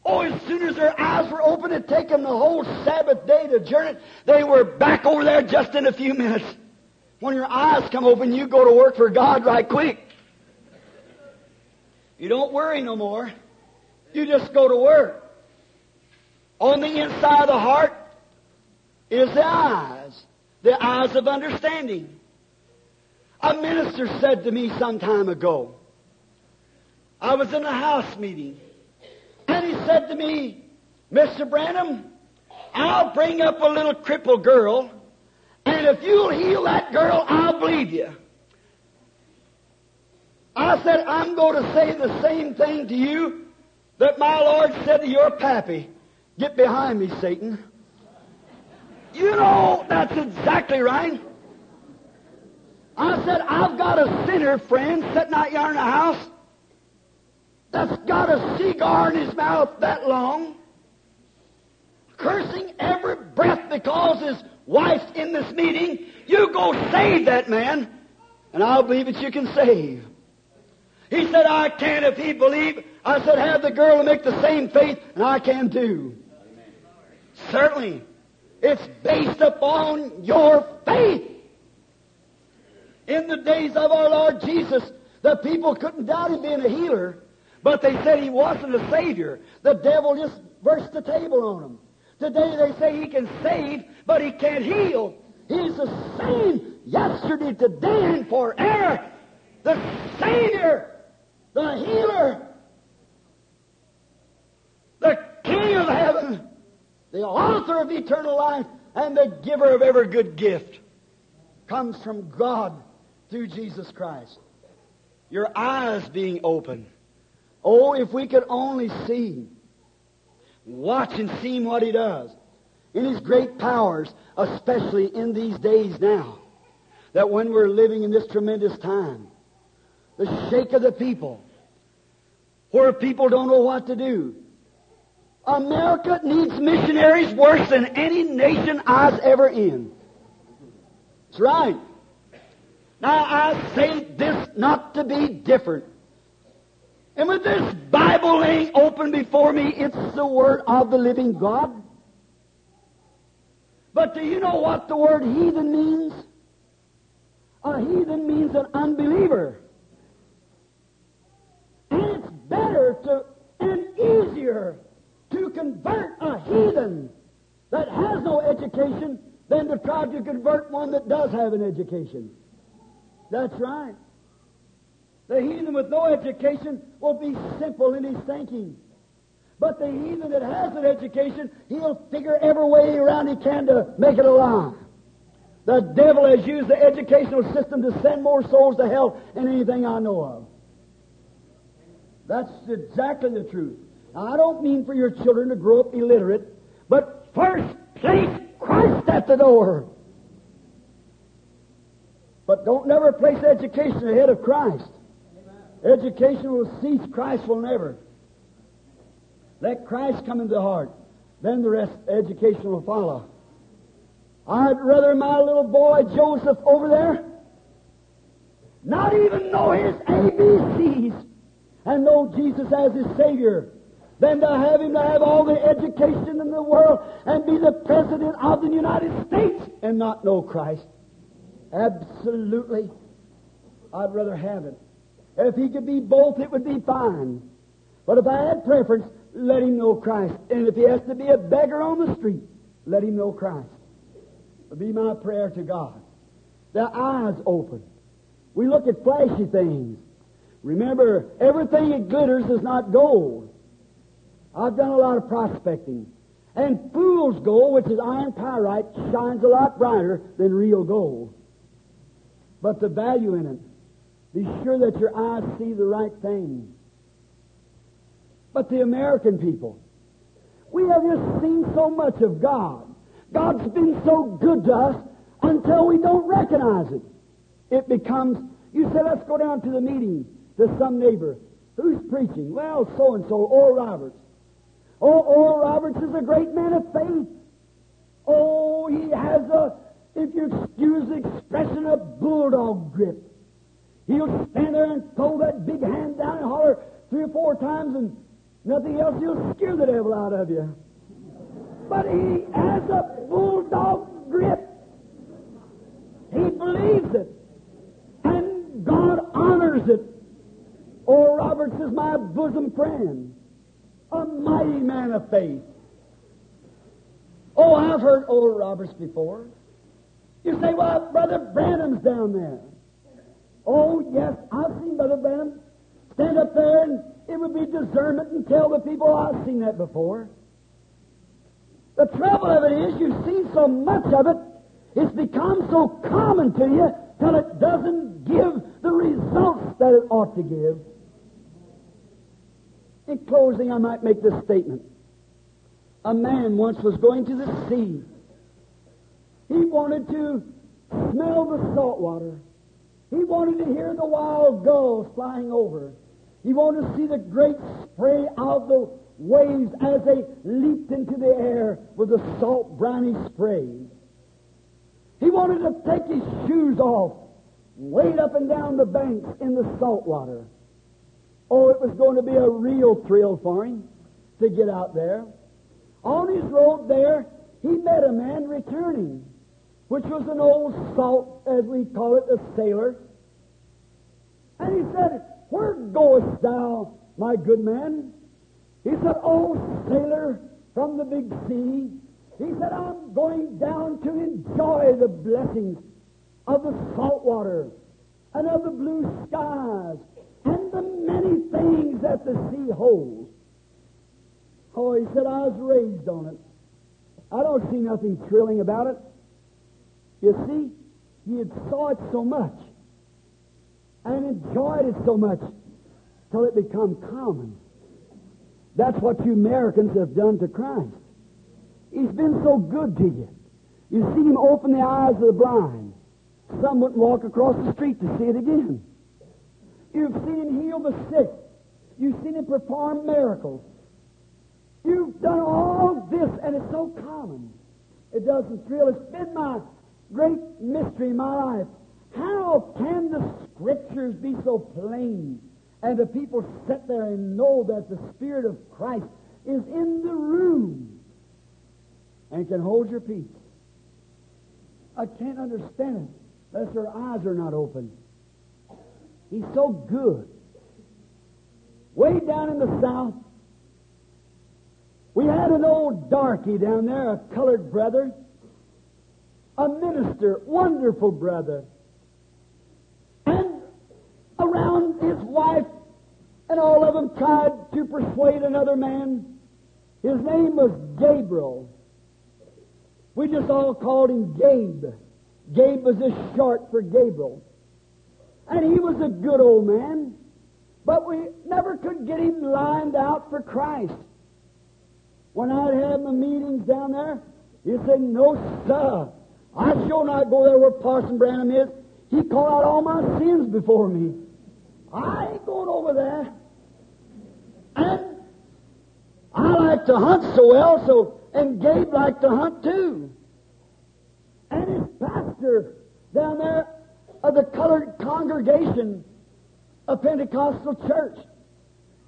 Oh, as soon as their eyes were open, it took them the whole Sabbath day to journey. They were back over there just in a few minutes. When your eyes come open, you go to work for God right quick. You don't worry no more. You just go to work. On the inside of the heart is the eyes, the eyes of understanding. A minister said to me some time ago, I was in a house meeting, and he said to me, Mr. Branham, I'll bring up a little crippled girl, and if you'll heal that girl, I'll believe you. I said, I'm going to say the same thing to you that my Lord said to your pappy. Get behind me, Satan. You know, that's exactly right. I said, I've got a sinner friend sitting out yonder in the house that's got a cigar in his mouth that long, cursing every breath because his wife's in this meeting. You go save that man, and I'll believe that you can save. He said, I can if he believe. I said, have the girl to make the same faith, and I can too. Certainly. It's based upon your faith. In the days of our Lord Jesus, the people couldn't doubt him being a healer, but they said he wasn't a Savior. The devil just burst the table on him. Today they say he can save, but he can't heal. He's the same yesterday, today, and forever. The Savior, the healer, the King of heaven, the author of eternal life, and the giver of every good gift comes from God through Jesus Christ. Your eyes being open. Oh, if we could only see, watch and see what He does in His great powers, especially in these days now, that when we're living in this tremendous time, the shake of the people, where people don't know what to do. America needs missionaries worse than any nation I was ever in. That's right. Now I say this not to be different. And with this Bible laying open before me, it's the Word of the living God. But do you know what the word heathen means? A heathen means an unbeliever. Better to and easier to convert a heathen that has no education than to try to convert one that does have an education. That's right. The heathen with no education will be simple in his thinking. But the heathen that has an education, he'll figure every way around he can to make it a lie. The devil has used the educational system to send more souls to hell than anything I know of. That's exactly the truth. Now, I don't mean for your children to grow up illiterate, but first place Christ at the door. But don't never place education ahead of Christ. Education will cease, Christ will never. Let Christ come into the heart. Then the rest, education will follow. I'd rather my little boy Joseph over there not even know his ABCs and know Jesus as his Savior than to have him to have all the education in the world and be the President of the United States and not know Christ. Absolutely. I'd rather have it. If he could be both, it would be fine. But if I had preference, let him know Christ. And if he has to be a beggar on the street, let him know Christ. It'll be my prayer to God. Their eyes open. We look at flashy things. Remember, everything that glitters is not gold. I've done a lot of prospecting. And fool's gold, which is iron pyrite, shines a lot brighter than real gold. But the value in it, be sure that your eyes see the right thing. But the American people, we have just seen so much of God. God's been so good to us until we don't recognize it. It becomes, you say, let's go down to the meeting to some neighbor. Who's preaching? Well, so and so, Oral Roberts. Oh, Oral Roberts is a great man of faith. Oh, he has a, if you excuse the expression, a bulldog grip. He'll stand there and throw that big hand down and holler three or four times and nothing else. He'll scare the devil out of you. But he has a bulldog grip. He believes it. And God honors it. Oral Roberts is my bosom friend a mighty man of faith. Oh, I've heard Oral Roberts before. You say, well, Brother Branham's down there. Oh, yes, I've seen Brother Branham stand up there and it would be discernment and tell the people, oh, I've seen that before. The trouble of it is, you've seen so much of it, it's become so common to you till it doesn't give the results that it ought to give. In closing, I might make this statement. A man once was going to the sea. He wanted to smell the salt water. He wanted to hear the wild gulls flying over. He wanted to see the great spray of the waves as they leaped into the air with the salt briny spray. He wanted to take his shoes off, wade up and down the banks in the salt water. Oh, it was going to be a real thrill for him to get out there. On his road there, he met a man returning, which was an old salt, as we call it, a sailor. And he said, Where goest thou, my good man? He said, Oh, sailor from the big sea. He said, I'm going down to enjoy the blessings of the salt water and of the blue skies the many things that the sea holds. Oh, he said, I was raised on it. I don't see nothing thrilling about it. You see, he had saw it so much and enjoyed it so much till it become common. That's what you Americans have done to Christ. He's been so good to you. You see him open the eyes of the blind. Some wouldn't walk across the street to see it again. You've seen him heal the sick. You've seen him perform miracles. You've done all this, and it's so common. It doesn't thrill. It's been my great mystery in my life. How can the Scriptures be so plain and the people sit there and know that the Spirit of Christ is in the room and can hold your peace? I can't understand it unless their eyes are not open. He's so good. Way down in the south, we had an old darky down there, a colored brother, a minister, wonderful brother. And around his wife, and all of them tried to persuade another man. His name was Gabriel. We just all called him Gabe. Gabe was just short for Gabriel. And he was a good old man, but we never could get him lined out for Christ. When I'd have my meetings down there, he'd say, No, sir. I shall not go there where Parson Branham is. He called out all my sins before me. I ain't going over there. And I like to hunt so well, so and Gabe liked to hunt too. And his pastor down there of the colored congregation of Pentecostal church.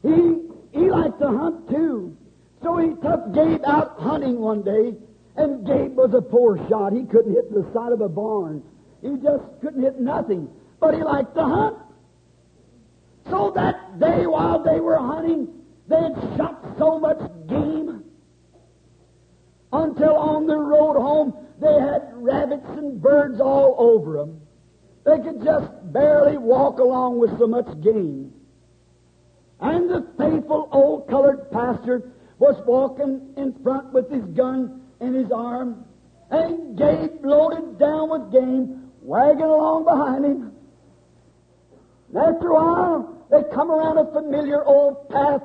He, he liked to hunt too. So he took Gabe out hunting one day, and Gabe was a poor shot. He couldn't hit the side of a barn. He just couldn't hit nothing. But he liked to hunt. So that day while they were hunting, they had shot so much game until on the road home they had rabbits and birds all over them. They could just barely walk along with so much game. And the faithful old colored pastor was walking in front with his gun in his arm, and Gabe loaded down with game, wagging along behind him. And after a while, they come around a familiar old path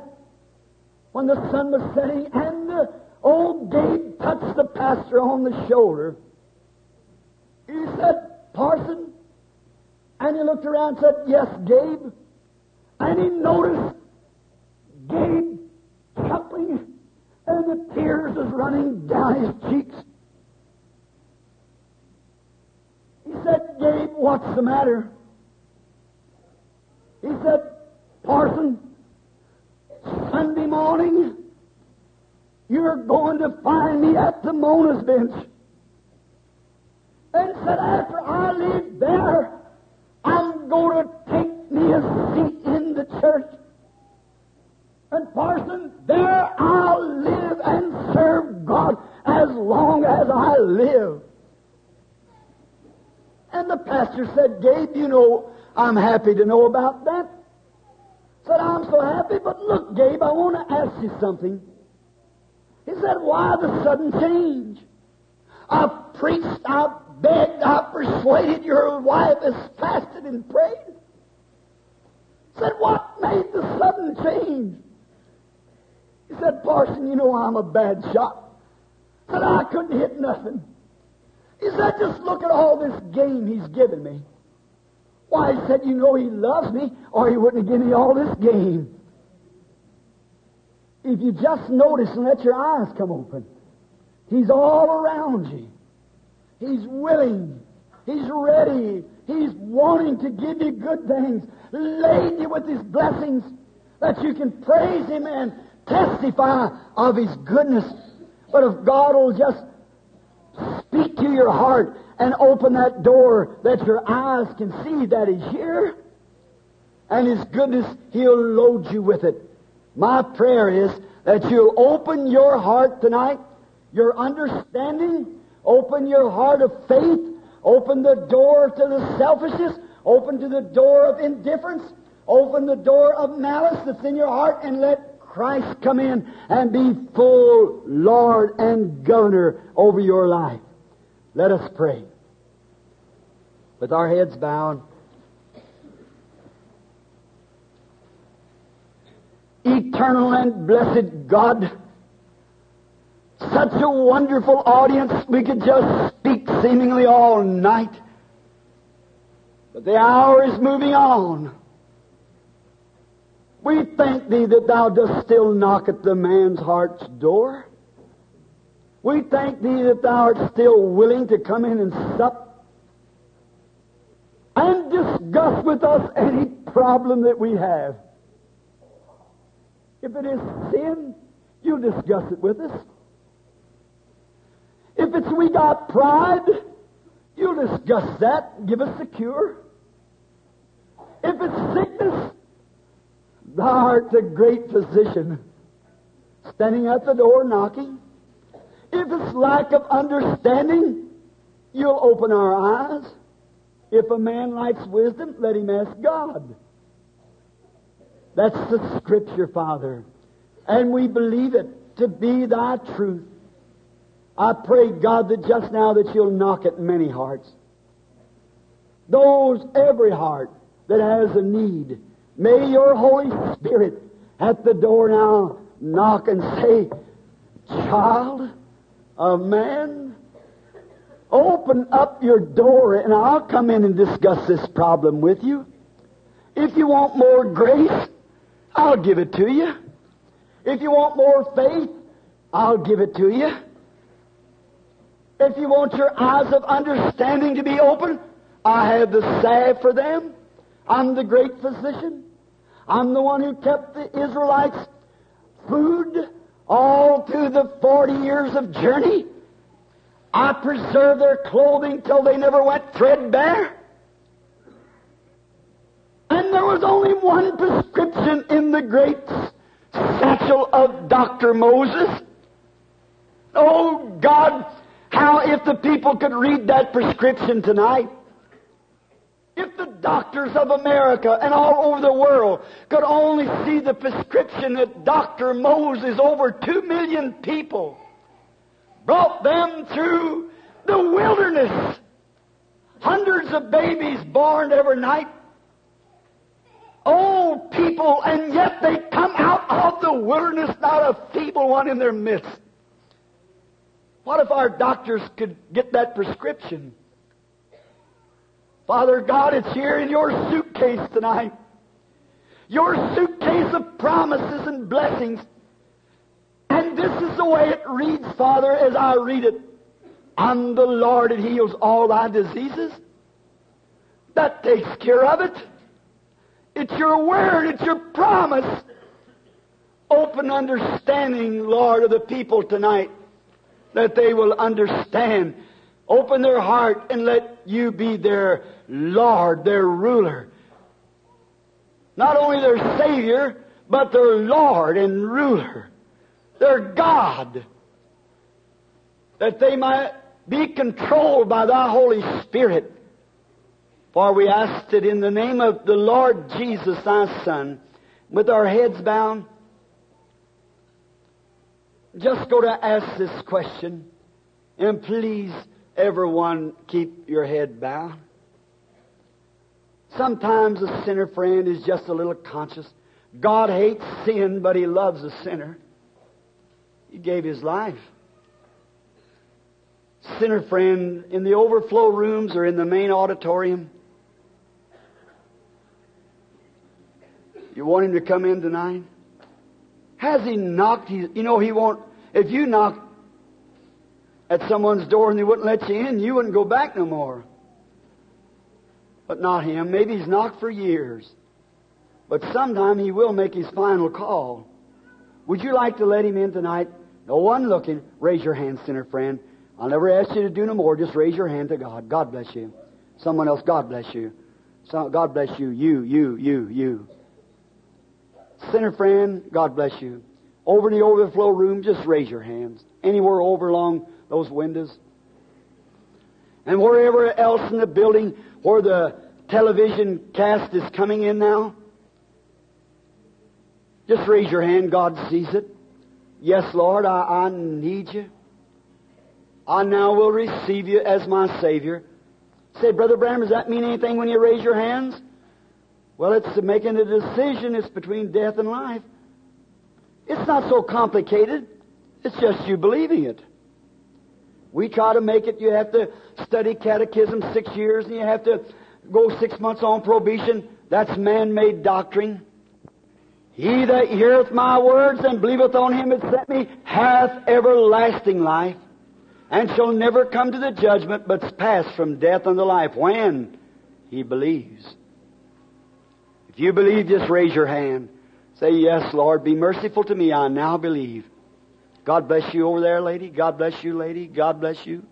when the sun was setting, and the old Gabe touched the pastor on the shoulder. He said, Parson, and he looked around and said, Yes, Gabe. And he noticed Gabe chuckling, and the tears was running down his cheeks. He said, Gabe, what's the matter? He said, Parson, Sunday morning, you're going to find me at the mourner's bench. And said, after I leave there, I'm going to take me a seat in the church. And Parson, there I'll live and serve God as long as I live. And the pastor said, Gabe, you know, I'm happy to know about that. Said, I'm so happy, but look, Gabe, I want to ask you something. He said, why the sudden change? I've preached, I've begged, I've persuaded your wife has fasted and prayed. Said, what made the sudden change? He said, Parson, you know I'm a bad shot. Said, I couldn't hit nothing. He said, just look at all this game he's given me. Why, he said, you know he loves me, or he wouldn't have given me all this game. If you just notice and let your eyes come open, he's all around you. He's willing. He's ready. He's wanting to give you good things, laden you with his blessings, that you can praise him and testify of his goodness. But if God will just speak to your heart and open that door that your eyes can see that He's here. And His goodness, He'll load you with it. My prayer is that you'll open your heart tonight, your understanding, open your heart of faith, open the door to the selfishness, open to the door of indifference, open the door of malice that's in your heart, and let Christ come in and be full Lord and Governor over your life. Let us pray. With our heads bowed, eternal and blessed God, such a wonderful audience, we could just speak seemingly all night. But the hour is moving on. We thank thee that thou dost still knock at the man's heart's door. We thank thee that thou art still willing to come in and sup and discuss with us any problem that we have. If it is sin, you discuss it with us. If it's we got pride, you'll discuss that, and give us the cure. If it's sickness, thou art the great physician, standing at the door knocking. If it's lack of understanding, you'll open our eyes. If a man lacks wisdom, let him ask God. That's the Scripture, Father. And we believe it to be thy truth. I pray, God, that just now that you'll knock at many hearts. Those, every heart that has a need. May your Holy Spirit at the door now knock and say, Child, of man, open up your door and I'll come in and discuss this problem with you. If you want more grace, I'll give it to you. If you want more faith, I'll give it to you. If you want your eyes of understanding to be open, I have the salve for them. I'm the great physician. I'm the one who kept the Israelites food all through the 40 years of journey. I preserved their clothing till they never went threadbare. And there was only one prescription in the great satchel of Dr. Moses. Oh God, How if the people could read that prescription tonight, if the doctors of America and all over the world could only see the prescription that Dr. Moses, over two million people, brought them through the wilderness. Hundreds of babies born every night. Old people, and yet they come out of the wilderness, not a feeble one in their midst. What if our doctors could get that prescription? Father God, it's here in your suitcase tonight. Your suitcase of promises and blessings. And this is the way it reads, Father, as I read it. I'm the Lord that heals all thy diseases. That takes care of it. It's your word, it's your promise. Open understanding, Lord, of the people tonight that they will understand. Open their heart and let you be their Lord, their ruler. Not only their Savior, but their Lord and ruler. Their God. That they might be controlled by thy Holy Spirit. For we asked it in the name of the Lord Jesus, thy Son, with our heads bowed just go to ask this question, and please, everyone, keep your head bowed. Sometimes a sinner friend is just a little conscious. God hates sin, but He loves a sinner. He gave His life. Sinner friend in the overflow rooms or in the main auditorium. You want him to come in tonight? Has he knocked? You know, he won't. If you knock at someone's door and they wouldn't let you in, you wouldn't go back no more. But not him. Maybe he's knocked for years. But sometime he will make his final call. Would you like to let him in tonight? No one looking. Raise your hand, sinner friend. I'll never ask you to do no more. Just raise your hand to God. God bless you. Someone else, God bless you. God bless you. You, you, you, you. Sinner friend, God bless you. Over in the overflow room, just raise your hands. Anywhere over along those windows. And wherever else in the building where the television cast is coming in now, just raise your hand. God sees it. Yes, Lord, I, I need you. I now will receive you as my Savior. Say, Brother Branham, does that mean anything when you raise your hands? Well, it's making a decision. It's between death and life. It's not so complicated. It's just you believing it. We try to make it, you have to study catechism six years and you have to go six months on probation. That's man-made doctrine. He that heareth my words and believeth on him that sent me hath everlasting life and shall never come to the judgment but pass from death unto life when he believes. If you believe, just raise your hand. Say, Yes, Lord, be merciful to me. I now believe. God bless you over there, lady. God bless you, lady. God bless you.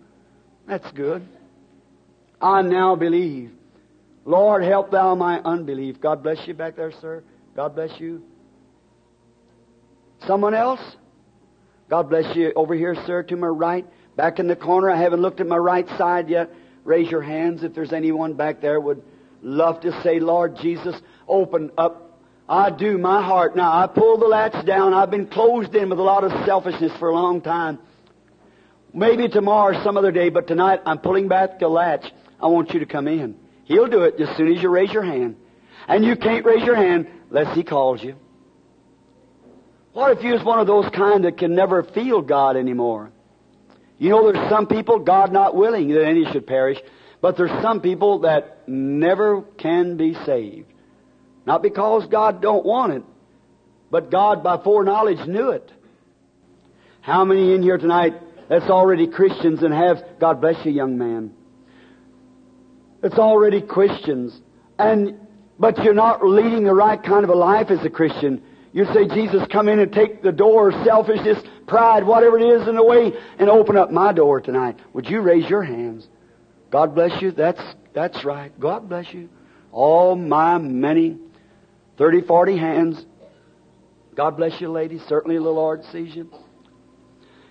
That's good. I now believe. Lord, help thou my unbelief. God bless you back there, sir. God bless you. Someone else? God bless you over here, sir, to my right. Back in the corner. I haven't looked at my right side yet. Raise your hands if there's anyone back there would love to say, Lord Jesus, open up. I do my heart now. I pull the latch down. I've been closed in with a lot of selfishness for a long time. Maybe tomorrow, or some other day, but tonight I'm pulling back the latch. I want you to come in. He'll do it as soon as you raise your hand. And you can't raise your hand unless He calls you. What if you was one of those kind that can never feel God anymore? You know, there's some people, God not willing that any should perish, but there's some people that never can be saved. Not because God don't want it, but God by foreknowledge knew it. How many in here tonight that's already Christians and have, God bless you, young man. It's already Christians. And, but you're not leading the right kind of a life as a Christian. You say, Jesus, come in and take the door, selfishness, pride, whatever it is in the way, and open up my door tonight. Would you raise your hands? God bless you. That's, that's right. God bless you. All my many, 30, 40 hands. God bless you, ladies. Certainly the Lord sees you.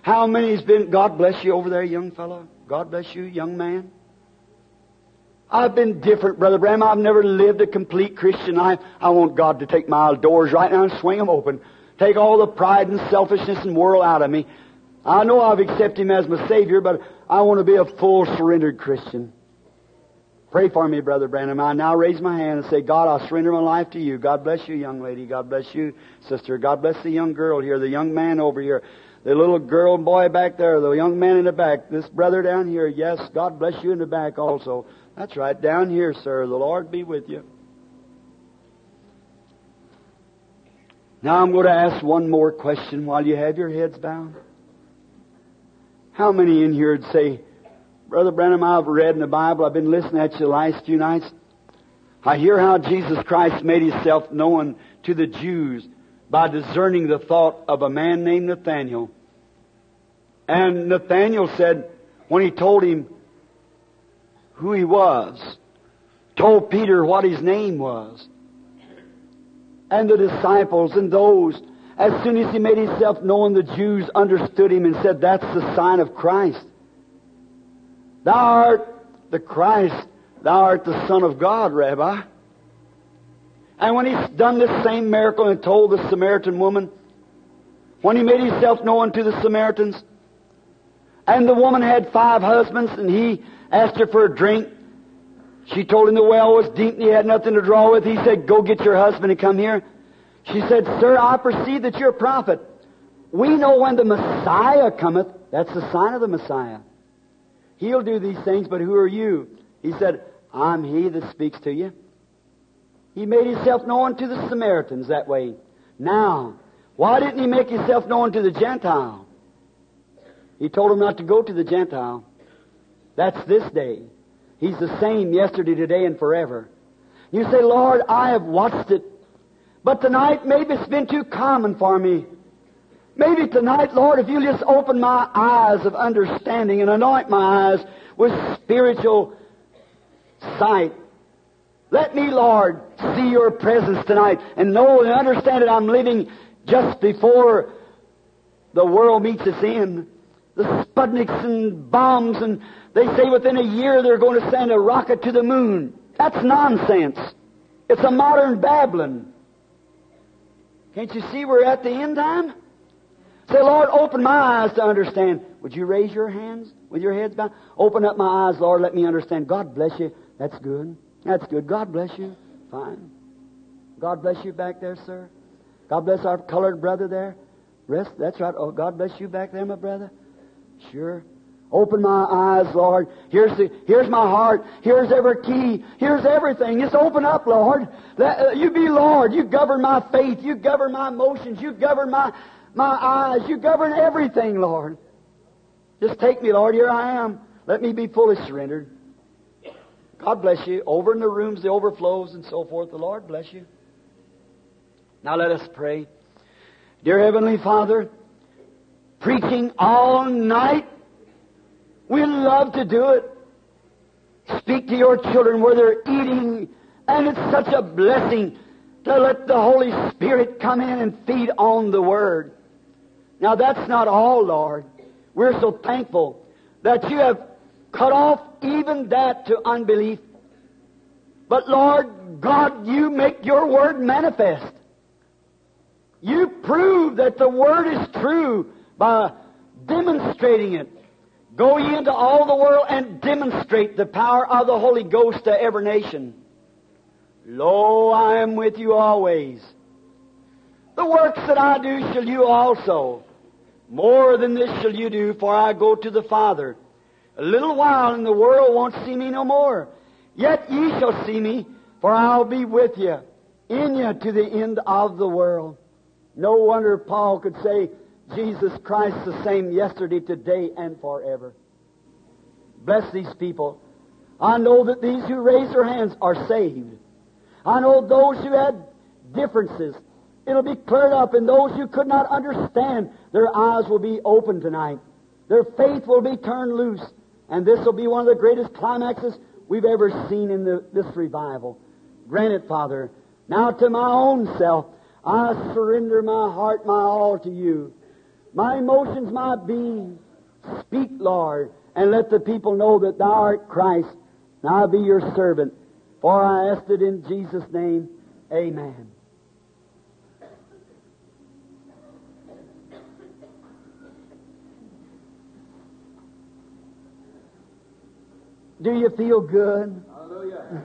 How many's been, God bless you over there, young fellow? God bless you, young man. I've been different, Brother Branham. I've never lived a complete Christian life. I want God to take my doors right now and swing them open. Take all the pride and selfishness and world out of me. I know I've accepted Him as my Savior, but I want to be a full surrendered Christian. Pray for me, Brother Branham. I now raise my hand and say, God, I'll surrender my life to you. God bless you, young lady. God bless you, sister. God bless the young girl here, the young man over here, the little girl and boy back there, the young man in the back, this brother down here. Yes, God bless you in the back also. That's right, down here, sir. The Lord be with you. Now I'm going to ask one more question while you have your heads bowed. How many in here would say, Brother Branham, I've read in the Bible, I've been listening at you the last few nights. I hear how Jesus Christ made himself known to the Jews by discerning the thought of a man named Nathaniel. And Nathaniel said, when he told him who he was, told Peter what his name was, and the disciples and those, as soon as he made himself known, the Jews understood him and said, That's the sign of Christ. Thou art the Christ. Thou art the Son of God, Rabbi. And when he's done this same miracle and told the Samaritan woman, when he made himself known to the Samaritans, and the woman had five husbands, and he asked her for a drink, she told him the well was deep and he had nothing to draw with. He said, Go get your husband and come here. She said, Sir, I perceive that you're a prophet. We know when the Messiah cometh, that's the sign of the Messiah. He'll do these things, but who are you? He said, I'm he that speaks to you. He made himself known to the Samaritans that way. Now, why didn't he make himself known to the Gentile? He told them not to go to the Gentile. That's this day. He's the same yesterday, today, and forever. You say, Lord, I have watched it, but tonight maybe it's been too common for me. Maybe tonight, Lord, if you just open my eyes of understanding and anoint my eyes with spiritual sight. Let me, Lord, see your presence tonight and know and understand that I'm living just before the world meets its end. The Sputniks and bombs, and they say within a year they're going to send a rocket to the moon. That's nonsense. It's a modern Babylon. Can't you see we're at the end time? Say, Lord, open my eyes to understand. Would you raise your hands with your heads bowed? Open up my eyes, Lord. Let me understand. God bless you. That's good. That's good. God bless you. Fine. God bless you back there, sir. God bless our colored brother there. Rest. That's right. Oh, God bless you back there, my brother. Sure. Open my eyes, Lord. Here's the, here's my heart. Here's every key. Here's everything. Just open up, Lord. Let, uh, you be Lord. You govern my faith. You govern my emotions. You govern my, my eyes. You govern everything, Lord. Just take me, Lord. Here I am. Let me be fully surrendered. God bless you. Over in the rooms, the overflows and so forth. The Lord bless you. Now let us pray. Dear Heavenly Father, preaching all night, we love to do it. Speak to your children where they're eating, and it's such a blessing to let the Holy Spirit come in and feed on the Word. Now that's not all, Lord. We're so thankful that you have cut off even that to unbelief. But Lord God, you make your Word manifest. You prove that the Word is true by demonstrating it. Go ye into all the world and demonstrate the power of the Holy Ghost to every nation. Lo, I am with you always. The works that I do shall you also. More than this shall you do, for I go to the Father. A little while, and the world won't see me no more. Yet ye shall see me, for I'll be with you, in you to the end of the world. No wonder Paul could say, Jesus Christ the same yesterday, today, and forever. Bless these people. I know that these who raise their hands are saved. I know those who had differences, it'll be cleared up, and those who could not understand, their eyes will be opened tonight. Their faith will be turned loose, and this will be one of the greatest climaxes we've ever seen in the, this revival. Grant it, Father. Now to my own self, I surrender my heart, my all to you. My emotions, my being. Speak, Lord, and let the people know that thou art Christ. And I'll be your servant. For I ask it in Jesus' name. Amen. Do you feel good? Hallelujah.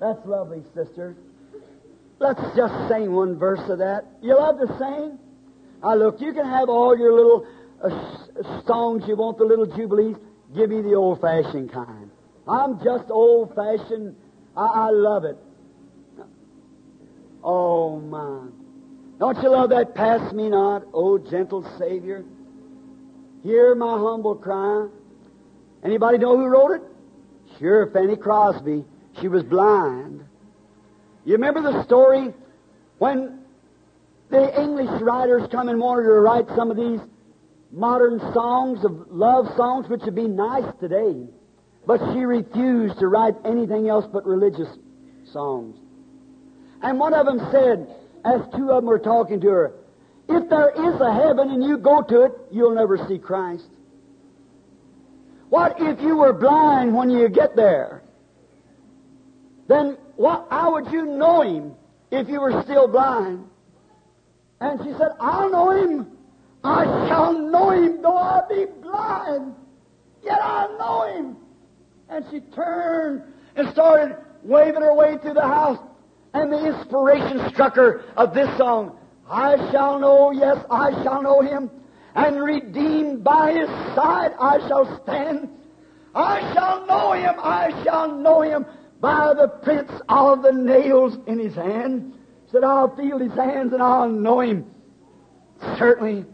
That's lovely, sister. Let's just sing one verse of that. You love to sing? Now, look, you can have all your little uh, s- songs you want, the little jubilees. Give me the old fashioned kind. I'm just old fashioned. I, I love it. Oh, my. Don't you love that? Pass me not, O gentle Savior. Hear my humble cry. Anybody know who wrote it? Sure, Fanny Crosby. She was blind. You remember the story when the English writers come and wanted to write some of these modern songs of love songs, which would be nice today, but she refused to write anything else but religious songs. And one of them said, as two of them were talking to her, if there is a heaven and you go to it, you'll never see Christ. What if you were blind when you get there? Then what, how would you know him if you were still blind? And she said, I'll know him. I shall know him though I be blind. Yet I'll know him. And she turned and started waving her way through the house. And the inspiration struck her of this song. I shall know, yes, I shall know him. And redeemed by his side I shall stand. I shall know him, I shall know him by the prints of the nails in his hand. Said, I'll feel his hands and I'll know him. Certainly,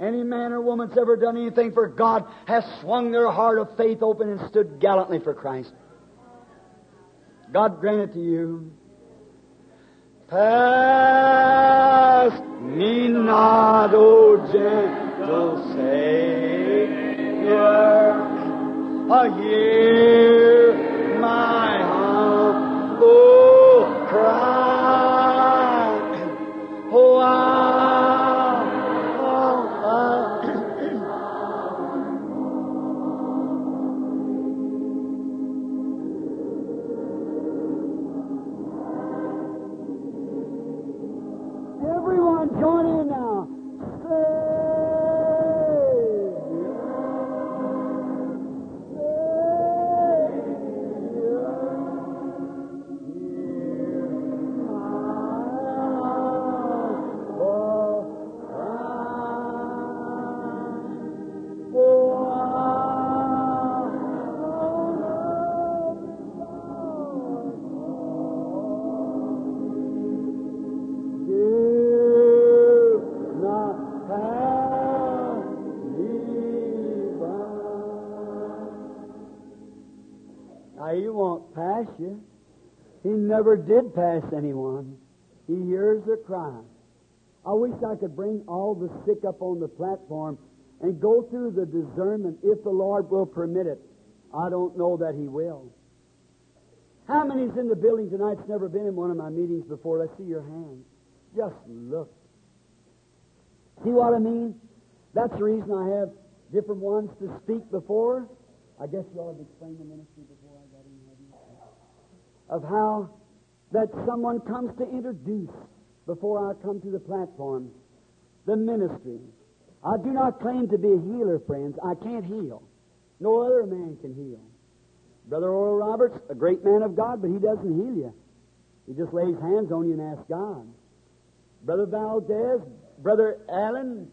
any man or woman that's ever done anything for God has swung their heart of faith open and stood gallantly for Christ. God grant it to you. Pass me not, O gentle Savior, hear my humble cry. Oh, I, you. He never did pass anyone. He hears their cry. I wish I could bring all the sick up on the platform and go through the discernment if the Lord will permit it. I don't know that He will. How many's in the building tonight's never been in one of my meetings before? Let's see your hands. Just look. See what I mean? That's the reason I have different ones to speak before. I guess you ought to explain the ministry before I got in here. Of how that someone comes to introduce before I come to the platform the ministry. I do not claim to be a healer, friends. I can't heal. No other man can heal. Brother Oral Roberts, a great man of God, but he doesn't heal you. He just lays hands on you and asks God. Brother Valdez, Brother Allen,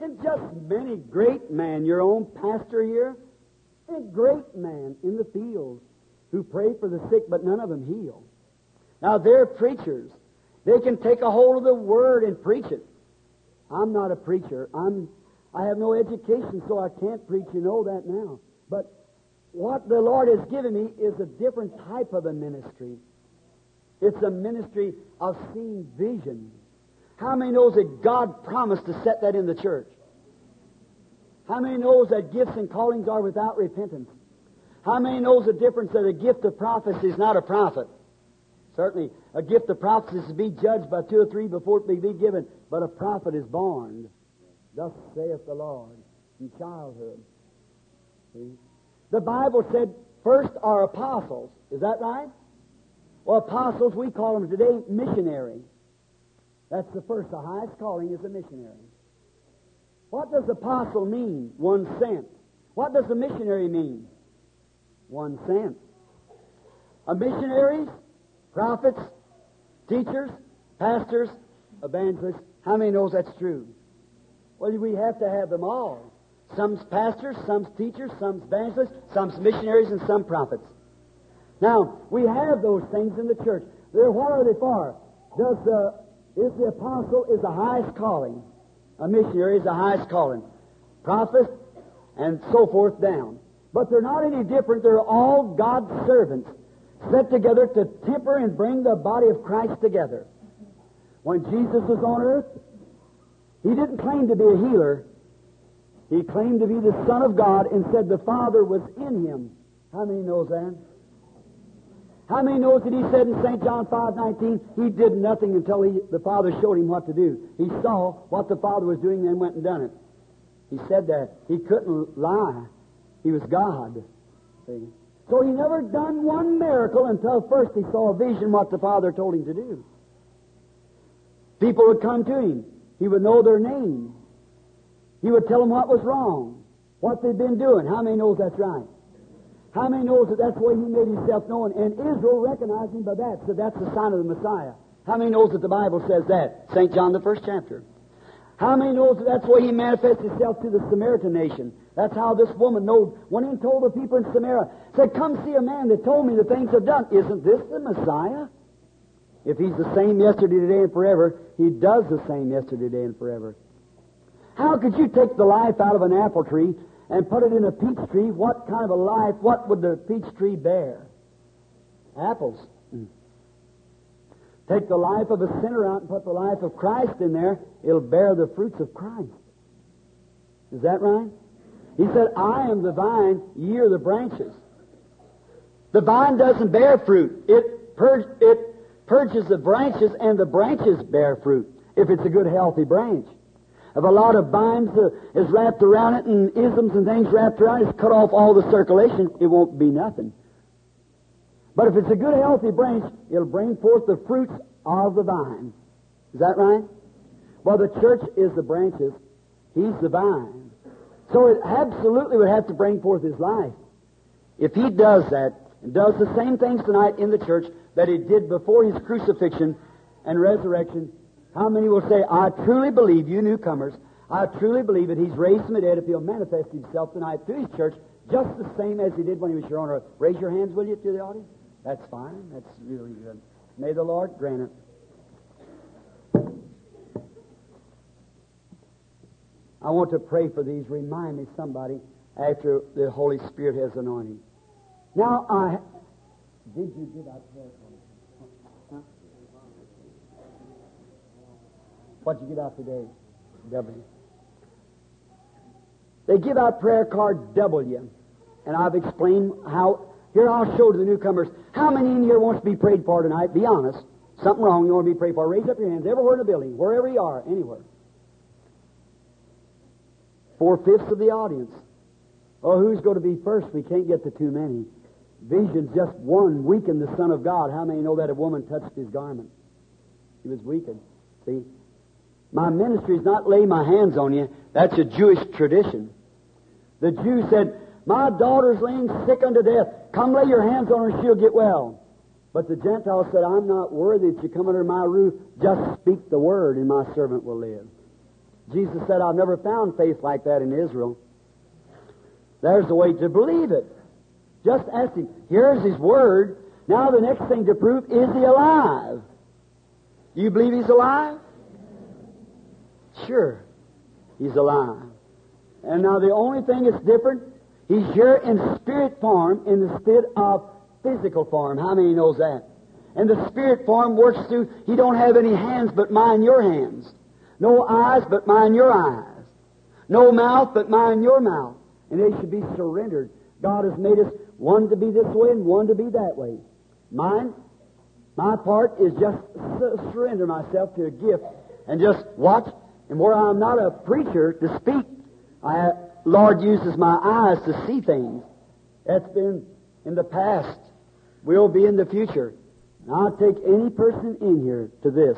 and just many great men, your own pastor here, a great man in the field who pray for the sick, but none of them heal. Now they're preachers. They can take a hold of the word and preach it. I'm not a preacher. I'm I have no education, so I can't preach. You know that now. But what the Lord has given me is a different type of a ministry. It's a ministry of seeing vision. How many knows that God promised to set that in the church? How many knows that gifts and callings are without repentance? How many knows the difference that a gift of prophecy is not a prophet? Certainly, a gift of prophecy is to be judged by two or three before it may be given, but a prophet is born. Thus saith the Lord in childhood. See? The Bible said first are apostles. Is that right? Well, apostles, we call them today missionary. That's the first. The highest calling is a missionary. What does apostle mean? One sent. What does a missionary mean? One sent. A uh, missionaries, prophets, teachers, pastors, evangelists. How many knows that's true? Well, we have to have them all. Some's pastors, some's teachers, some's evangelists, some's missionaries, and some prophets. Now, we have those things in the church. They're, what are they for? Does the, is the apostle is the highest calling. A missionary is the highest calling. Prophet and so forth down. But they're not any different. They're all God's servants set together to temper and bring the body of Christ together. When Jesus was on earth, he didn't claim to be a healer. He claimed to be the Son of God and said the Father was in him. How many knows that? How many knows that he said in St. John 5:19, he did nothing until he, the Father showed him what to do. He saw what the Father was doing and went and done it. He said that. He couldn't lie. He was God. See? So he never done one miracle until first he saw a vision what the Father told him to do. People would come to him. He would know their name. He would tell them what was wrong, what they'd been doing. How many knows that's right? How many knows that that's the way he made himself known? And Israel recognized him by that, so that's the sign of the Messiah. How many knows that the Bible says that? St. John, the first chapter. How many knows that that's the way he manifests himself to the Samaritan nation? That's how this woman knowed. Went in and told the people in Samaria, said, Come see a man that told me the things I've done. Isn't this the Messiah? If he's the same yesterday, today, and forever, he does the same yesterday, today, and forever. How could you take the life out of an apple tree and put it in a peach tree? What kind of a life, what would the peach tree bear? Apples. Take the life of a sinner out and put the life of Christ in there, it'll bear the fruits of Christ. Is that right? He said, I am the vine, ye are the branches. The vine doesn't bear fruit. It, pur- it purges the branches, and the branches bear fruit, if it's a good, healthy branch. If a lot of vines uh, is wrapped around it and isms and things wrapped around it, it's cut off all the circulation, it won't be nothing. But if it's a good, healthy branch, it'll bring forth the fruits of the vine. Is that right? Well, the church is the branches. He's the vine. So it absolutely would have to bring forth his life. If he does that, and does the same things tonight in the church that he did before his crucifixion and resurrection, how many will say, I truly believe, you newcomers, I truly believe that he's raised from the dead if he'll manifest himself tonight through his church just the same as he did when he was here on earth. Raise your hands, will you, to the audience? That's fine. That's really good. May the Lord grant it. I want to pray for these. Remind me, somebody, after the Holy Spirit has anointed. Now, I. Did you give out prayer huh? What'd you give out today? W. They give out prayer card W. And I've explained how. Here, I'll show to the newcomers. How many in here wants to be prayed for tonight? Be honest. Something wrong you want to be prayed for. Raise up your hands everywhere in the building, wherever you are, anywhere. Four fifths of the audience. Oh, who's going to be first? We can't get to too many. Vision's just one weakened the Son of God. How many know that a woman touched his garment? He was weakened. See? My ministry is not lay my hands on you. That's a Jewish tradition. The Jew said, My daughter's laying sick unto death. Come lay your hands on her, she'll get well. But the Gentile said, I'm not worthy that you come under my roof. Just speak the word, and my servant will live. Jesus said, I've never found faith like that in Israel. There's the way to believe it. Just ask him. Here's his word. Now the next thing to prove, is he alive? You believe he's alive? Sure. He's alive. And now the only thing that's different, he's here in spirit form instead of physical form. How many knows that? And the spirit form works through, he don't have any hands but mine your hands. No eyes but mine your eyes. No mouth but mine your mouth. And they should be surrendered. God has made us one to be this way and one to be that way. Mine, my part is just surrender myself to a gift and just watch And where I'm not a preacher to speak, I, Lord uses my eyes to see things. That's been in the past. Will be in the future. And I'll take any person in here to this,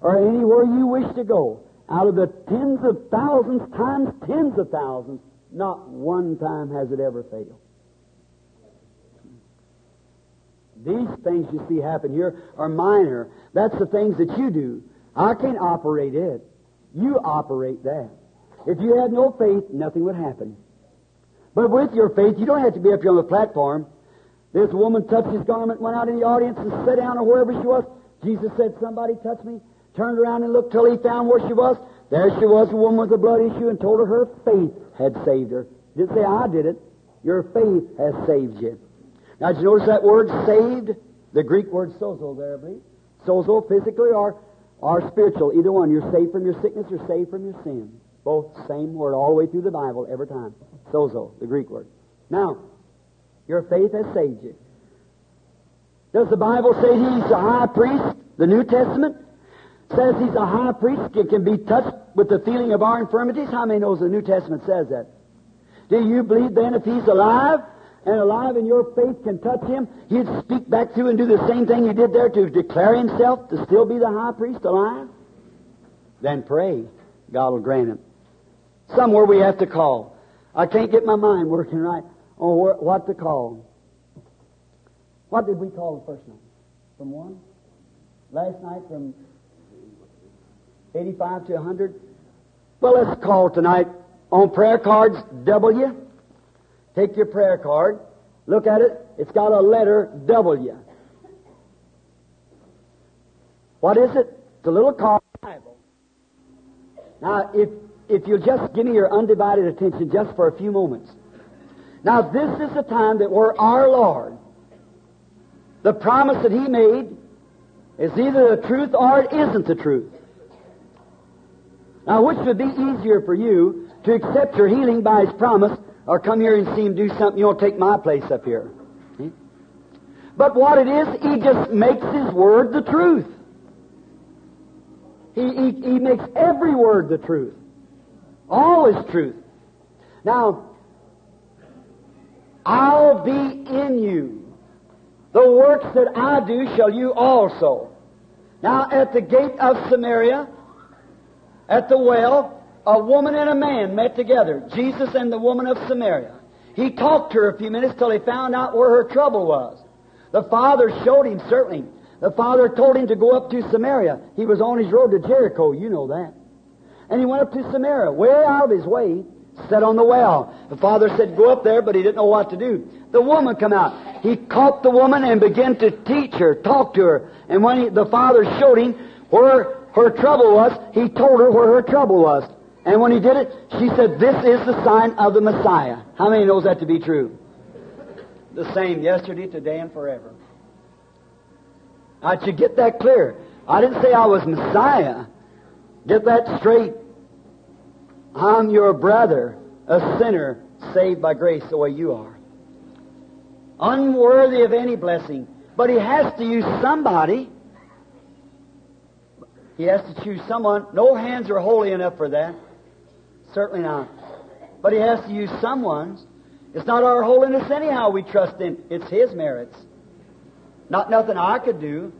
or anywhere you wish to go. Out of the tens of thousands times tens of thousands, not one time has it ever failed. These things you see happen here are minor. That's the things that you do. I can't operate it. You operate that. If you had no faith, nothing would happen. But with your faith, you don't have to be up here on the platform. This woman touched his garment, went out in the audience, and sat down or wherever she was. Jesus said, Somebody touched me. Turned around and looked till he found where she was. There she was, a woman with a blood issue, and told her her faith had saved her. Didn't say I did it. Your faith has saved you. Now, did you notice that word saved? The Greek word sozo there, I believe. Sozo, physically or, or spiritual. Either one. You're saved from your sickness or saved from your sin. Both same word all the way through the Bible every time. Sozo, the Greek word. Now, your faith has saved you. Does the Bible say he's a high priest? The New Testament says he's a high priest, and can be touched with the feeling of our infirmities. How many knows the New Testament says that? Do you believe then if he's alive and alive and your faith can touch him, he'd speak back to you and do the same thing he did there to declare himself to still be the high priest alive? Then pray. God will grant him. Somewhere we have to call. I can't get my mind working right on what to call. What did we call the first night? From one? Last night from 85 to 100? Well, let's call tonight on prayer cards W. Take your prayer card, look at it. It's got a letter W. What is it? It's a little card Bible. Now, if if you'll just give me your undivided attention just for a few moments. Now, this is the time that we're our Lord. The promise that He made is either the truth or it isn't the truth. Now, which would be easier for you to accept your healing by His promise or come here and see Him do something, you'll take my place up here? See? But what it is, He just makes His word the truth. He, he, he makes every word the truth. All is truth. Now, I'll be in you. The works that I do shall you also. Now, at the gate of Samaria, at the well, a woman and a man met together, Jesus and the woman of Samaria. He talked to her a few minutes till he found out where her trouble was. The Father showed him, certainly. The Father told him to go up to Samaria. He was on his road to Jericho, you know that. And he went up to Samaria, way out of his way, sat on the well. The father said, Go up there, but he didn't know what to do. The woman come out. He caught the woman and began to teach her, talk to her. And when he, the father showed him where her trouble was, he told her where her trouble was. And when he did it, she said, This is the sign of the Messiah. How many knows that to be true? The same yesterday, today, and forever. I should get that clear. I didn't say I was Messiah. Get that straight. I'm your brother, a sinner saved by grace the way you are. Unworthy of any blessing. But he has to use somebody. He has to choose someone. No hands are holy enough for that. Certainly not. But he has to use someone's. It's not our holiness anyhow we trust in. It's his merits. Not nothing I could do.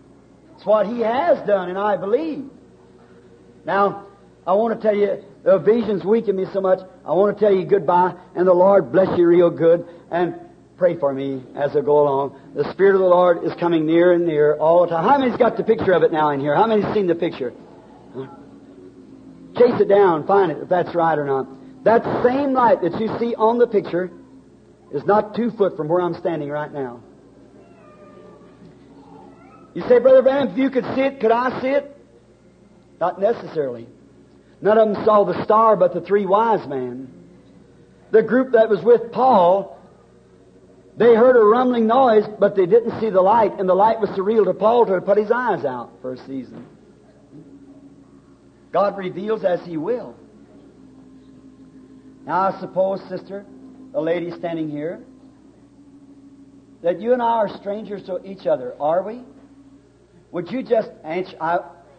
It's what he has done, and I believe. Now, I want to tell you, the visions weaken me so much. I want to tell you goodbye, and the Lord bless you real good, and pray for me as I go along. The Spirit of the Lord is coming near and near all the time. How many's got the picture of it now in here? How many's seen the picture? Chase it down, find it, if that's right or not. That same light that you see on the picture is not two foot from where I'm standing right now. You say, Brother Branham, if you could see it, could I see it? Not necessarily. None of them saw the star but the three wise men. The group that was with Paul, they heard a rumbling noise, but they didn't see the light, and the light was surreal to Paul to put his eyes out for a season. God reveals as He will. Now, I suppose, sister, a lady standing here, that you and I are strangers to each other, are we? Would you just answer,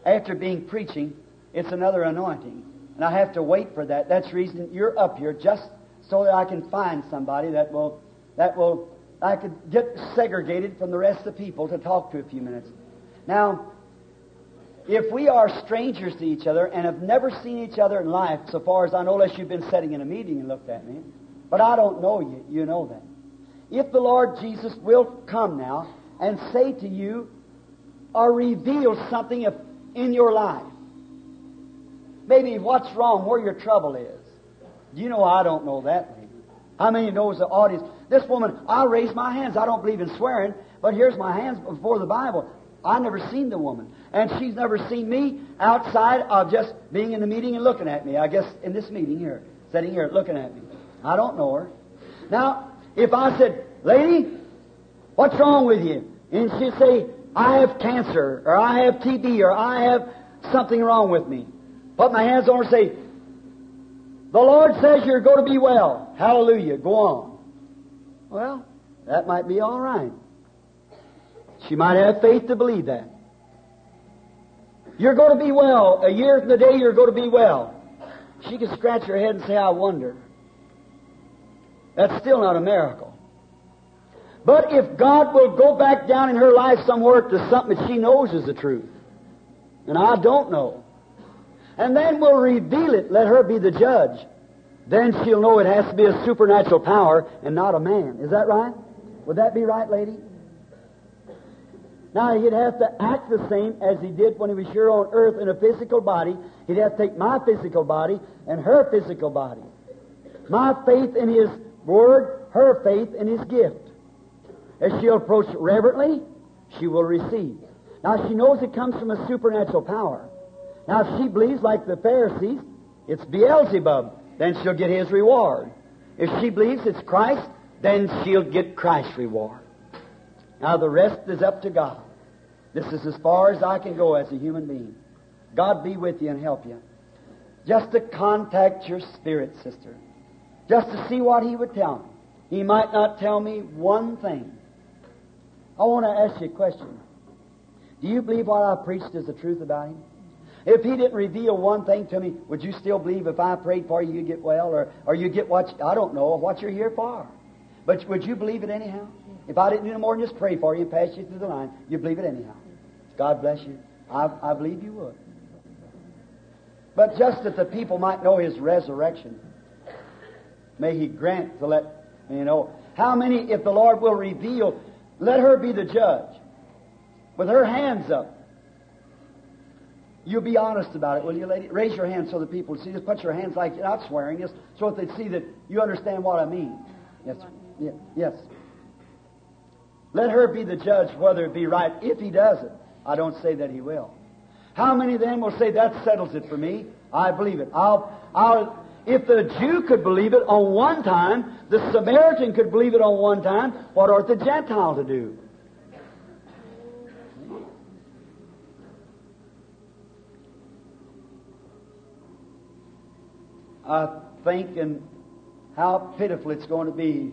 after being preaching, it's another anointing. And I have to wait for that. That's the reason you're up here, just so that I can find somebody that will, that will, I could get segregated from the rest of the people to talk to a few minutes. Now, if we are strangers to each other and have never seen each other in life, so far as I know, unless you've been sitting in a meeting and looked at me, but I don't know you, you know that. If the Lord Jesus will come now and say to you or reveal something in your life, maybe what's wrong, where your trouble is. You know I don't know that, lady. How many knows the audience? This woman, I raise my hands. I don't believe in swearing, but here's my hands before the Bible. I never seen the woman, and she's never seen me outside of just being in the meeting and looking at me. I guess in this meeting here, sitting here looking at me. I don't know her. Now, if I said, "Lady, what's wrong with you?" and she'd say, "I have cancer, or I have TB, or I have something wrong with me," put my hands on her, and say, "The Lord says you're going to be well. Hallelujah. Go on." Well, that might be all right. She might have faith to believe that. You're going to be well. A year from the day, you're going to be well. She can scratch her head and say, I wonder. That's still not a miracle. But if God will go back down in her life somewhere to something that she knows is the truth, and I don't know, and then will reveal it, let her be the judge, then she'll know it has to be a supernatural power and not a man. Is that right? Would that be right, lady? Now, he'd have to act the same as he did when he was here on earth in a physical body. He'd have to take my physical body and her physical body. My faith in his word, her faith in his gift. As she'll approach reverently, she will receive. Now, she knows it comes from a supernatural power. Now, if she believes like the Pharisees, it's Beelzebub, then she'll get his reward. If she believes it's Christ, then she'll get Christ's reward. Now, the rest is up to God. This is as far as I can go as a human being. God be with you and help you. Just to contact your spirit, sister. Just to see what He would tell me. He might not tell me one thing. I want to ask you a question. Do you believe what I preached is the truth about Him? If He didn't reveal one thing to me, would you still believe if I prayed for you, you get well, or, or you get what, I don't know, what you're here for? But would you believe it anyhow? If I didn't do no more than just pray for you and pass you through the line, you'd believe it anyhow. God bless you. I, I believe you would. But just that the people might know His resurrection, may He grant to let you know. How many, if the Lord will reveal, let her be the judge. With her hands up. You'll be honest about it, will you, lady? Raise your hand so the people see. Just put your hands like you're not swearing, just so that they see that you understand what I mean. Yes, yeah, yes. Let her be the judge whether it be right. If he does it, I don't say that he will. How many then will say that settles it for me? I believe it. I'll, I'll, if the Jew could believe it on one time, the Samaritan could believe it on one time, what ought the Gentile to do? I think and how pitiful it's going to be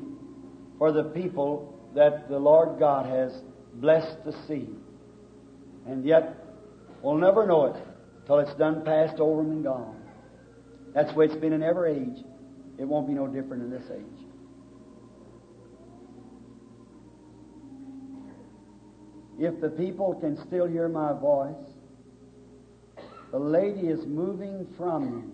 for the people that the Lord God has blessed to see. And yet, we'll never know it till it's done passed over and gone. That's the way it's been in every age. It won't be no different in this age. If the people can still hear my voice, the lady is moving from you.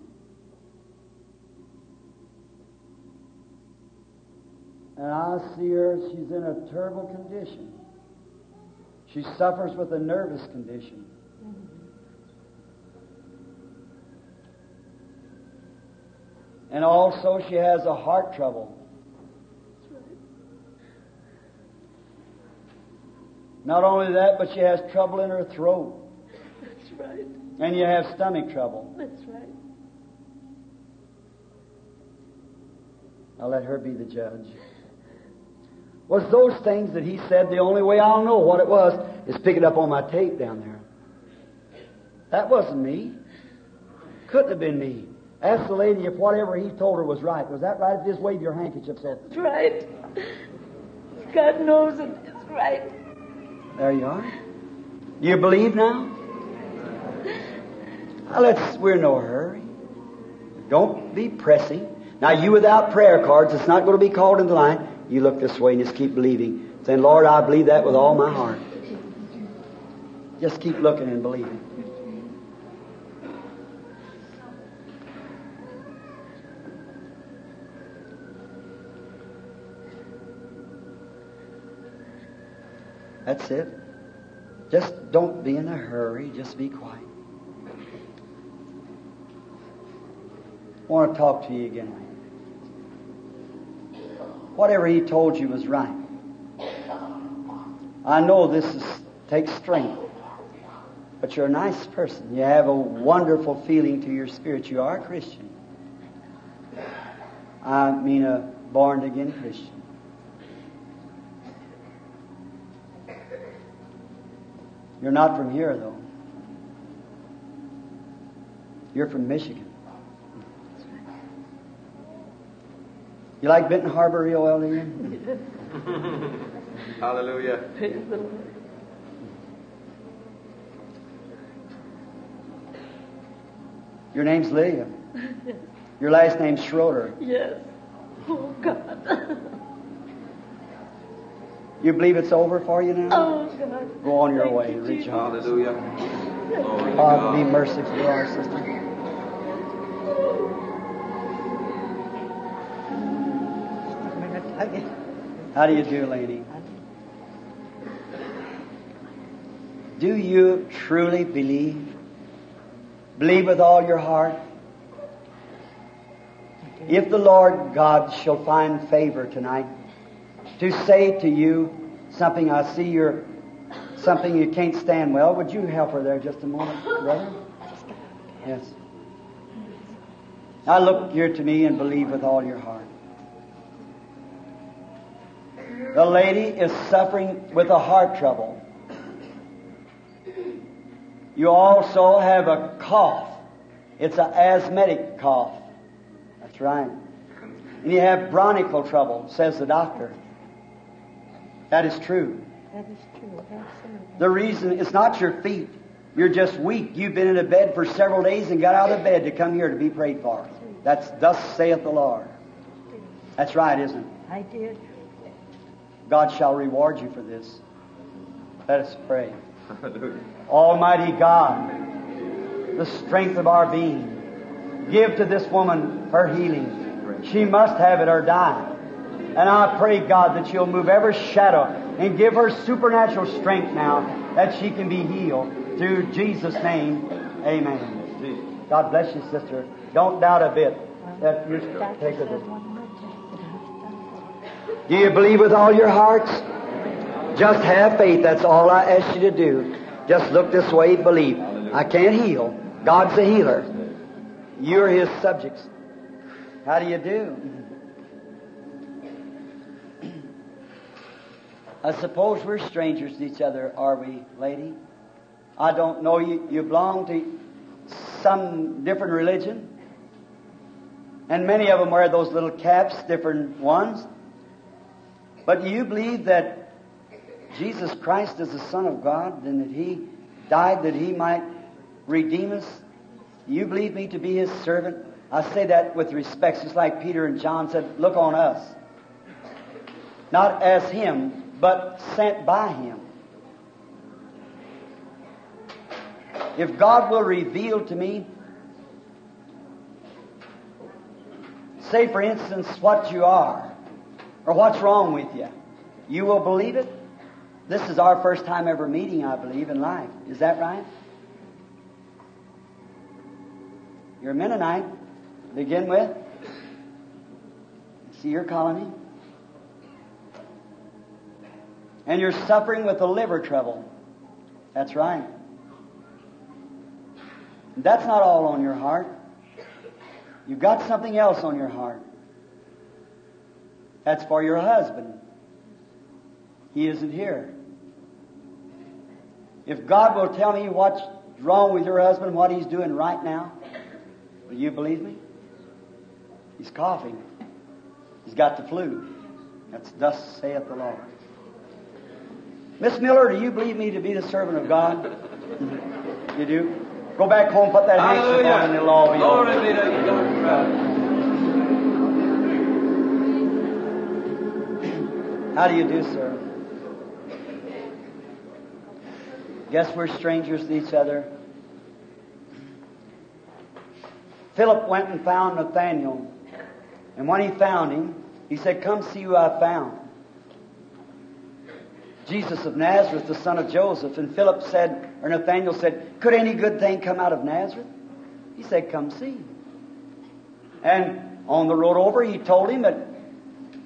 And I see her, she's in a terrible condition. She suffers with a nervous condition. And also, she has a heart trouble. That's right. Not only that, but she has trouble in her throat. That's right. And you have stomach trouble. That's right. I'll let her be the judge. Was those things that he said the only way I'll know what it was is pick it up on my tape down there. That wasn't me. Couldn't have been me. Ask the lady if whatever he told her was right. Was that right? Just wave your handkerchief so. That's right. God knows it. It's right. There you are. Do you believe now? Now let's, we're in no hurry. Don't be pressing. Now, you without prayer cards, it's not going to be called into line. You look this way and just keep believing. Saying, Lord, I believe that with all my heart. Just keep looking and believing. That's it. Just don't be in a hurry. Just be quiet. I want to talk to you again. Whatever he told you was right. I know this is, takes strength, but you're a nice person. You have a wonderful feeling to your spirit. You are a Christian. I mean a born again Christian. You're not from here, though. You're from Michigan. You like Benton Harbor real well, do you? Hallelujah. Praise the Lord. Your name's Lydia. Your last name's Schroeder. Yes. Oh, God. You believe it's over for you now? Oh, God. Go on your Thank way. you, Reach Jesus. out. Hallelujah. Glory to God, be merciful to our sister. How do you do, lady? Do you truly believe? Believe with all your heart? If the Lord God shall find favor tonight to say to you something, I see you're something you can't stand well, would you help her there just a moment, brother? Yes. Now look here to me and believe with all your heart. The lady is suffering with a heart trouble. You also have a cough. It's an asthmatic cough. That's right. And you have bronchial trouble, says the doctor. That is true. That is true. Absolutely. The reason it's not your feet. You're just weak. You've been in a bed for several days and got out of bed to come here to be prayed for. That's thus saith the Lord. That's right, isn't it? I did. God shall reward you for this. Let us pray. Hallelujah. Almighty God, the strength of our being, give to this woman her healing. She must have it or die. And I pray, God, that you'll move every shadow and give her supernatural strength now that she can be healed. Through Jesus' name, amen. God bless you, sister. Don't doubt a bit that you take of it. one more test. Do you believe with all your hearts? Just have faith. That's all I ask you to do. Just look this way, believe. I can't heal. God's a healer. You're His subjects. How do you do? I suppose we're strangers to each other, are we, lady? I don't know you. You belong to some different religion. And many of them wear those little caps, different ones. But do you believe that Jesus Christ is the Son of God and that He died that He might redeem us? You believe me to be His servant? I say that with respect, just like Peter and John said, look on us. Not as Him, but sent by Him. If God will reveal to me, say for instance what you are, or what's wrong with you, you will believe it? This is our first time ever meeting, I believe, in life. Is that right? You're a Mennonite, begin with. See your colony. And you're suffering with the liver trouble. That's right. That's not all on your heart. You've got something else on your heart. That's for your husband. He isn't here. If God will tell me what's wrong with your husband, what he's doing right now, will you believe me? He's coughing. He's got the flu. That's thus saith the Lord. Miss Miller, do you believe me to be the servant of God? You do? Go back home, put that handkerchief on, and it'll all be Glory over. be to God. How do you do, sir? Guess we're strangers to each other. Philip went and found Nathanael. And when he found him, he said, Come see who I found. Jesus of Nazareth, the son of Joseph. And Philip said, or Nathanael said, Could any good thing come out of Nazareth? He said, Come see. And on the road over, he told him that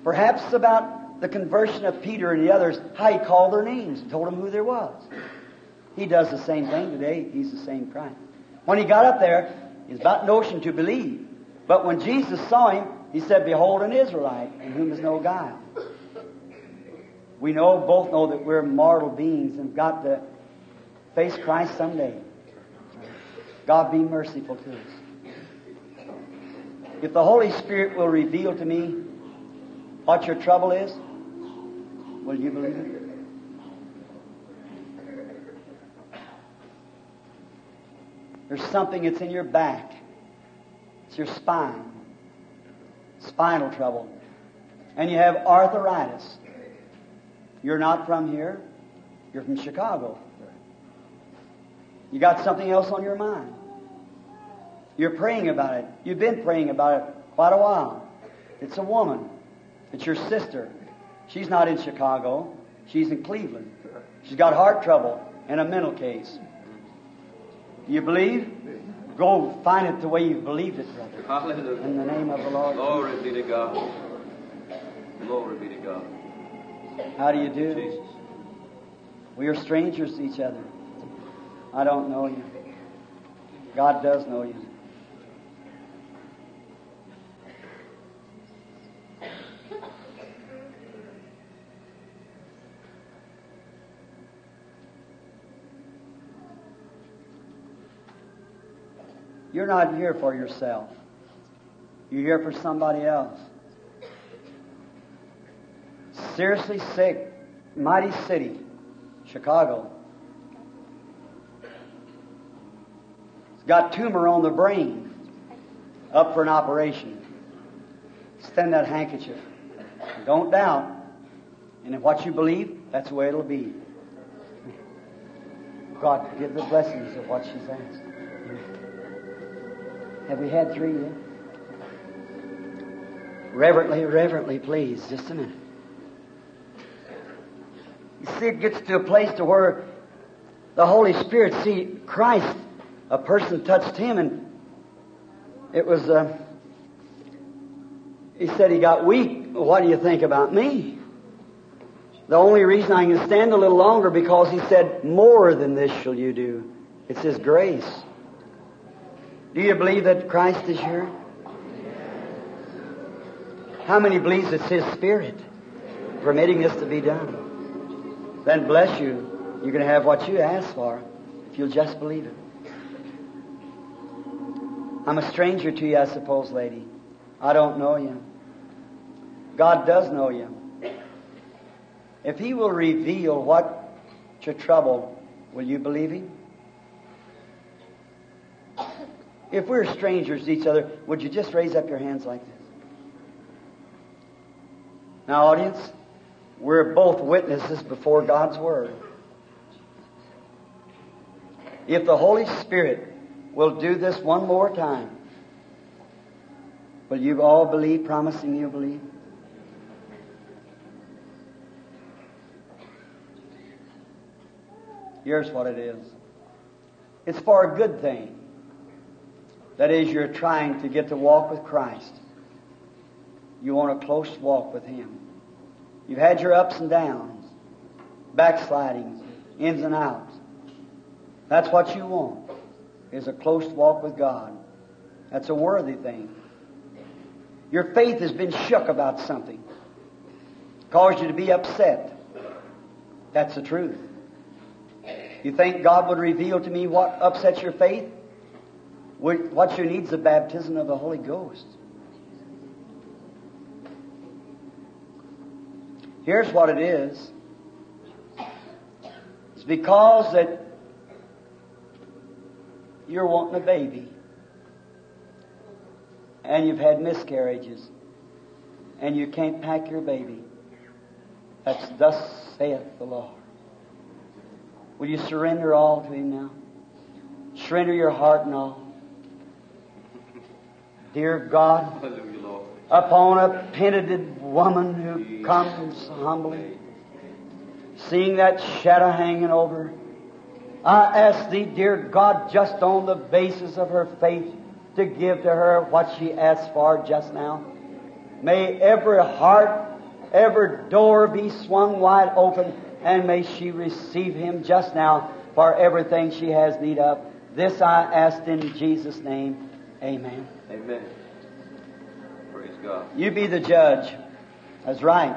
perhaps about the conversion of Peter and the others, how he called their names and told them who there was. He does the same thing today. He's the same Christ. When he got up there, he's about notion to believe. But when Jesus saw him, he said, Behold an Israelite in whom is no guile. We know, both know that we're mortal beings and got to face Christ someday. God be merciful to us. If the Holy Spirit will reveal to me what your trouble is, will you believe it? There's something that's in your back. It's your spine. Spinal trouble. And you have arthritis. You're not from here. You're from Chicago. You got something else on your mind. You're praying about it. You've been praying about it quite a while. It's a woman. It's your sister. She's not in Chicago. She's in Cleveland. She's got heart trouble and a mental case. You believe? Go find it the way you've believed it, brother. Hallelujah. In the name of the Lord. Glory be to God. Glory be to God. How do you do? We are strangers to each other. I don't know you. God does know you. You're not here for yourself. You're here for somebody else. Seriously sick, mighty city, Chicago. He's got tumor on the brain, up for an operation. Extend that handkerchief. Don't doubt. And if what you believe, that's the way it'll be. God, give the blessings of what she's asked. Have we had three yet? Reverently, reverently, please. Just a minute. You see, it gets to a place to where the Holy Spirit, see, Christ, a person touched him and it was, uh, he said he got weak. What do you think about me? The only reason I can stand a little longer because he said, more than this shall you do. It's his grace. Do you believe that Christ is here? How many believes it's his spirit permitting this to be done? Then bless you. You're going to have what you ask for if you'll just believe it. I'm a stranger to you, I suppose, lady. I don't know you. God does know you. If He will reveal what your trouble, will you believe Him? If we're strangers to each other, would you just raise up your hands like this? Now, audience, we're both witnesses before God's Word. If the Holy Spirit will do this one more time, will you all believe, promising you'll believe? Here's what it is. It's for a good thing. That is, you're trying to get to walk with Christ. You want a close walk with Him. You've had your ups and downs, backslidings, ins and outs. That's what you want, is a close walk with God. That's a worthy thing. Your faith has been shook about something, caused you to be upset. That's the truth. You think God would reveal to me what upsets your faith? What you need is the baptism of the Holy Ghost. Here's what it is. It's because that you're wanting a baby. And you've had miscarriages. And you can't pack your baby. That's thus saith the Lord. Will you surrender all to Him now? Surrender your heart and all. Dear God, Hallelujah. Upon a penitent woman who comes humbly, seeing that shadow hanging over her, I ask Thee, dear God, just on the basis of her faith, to give to her what she asked for just now. May every heart, every door be swung wide open, and may she receive Him just now for everything she has need of. This I ask in Jesus' name. Amen. Amen. You be the judge. That's right.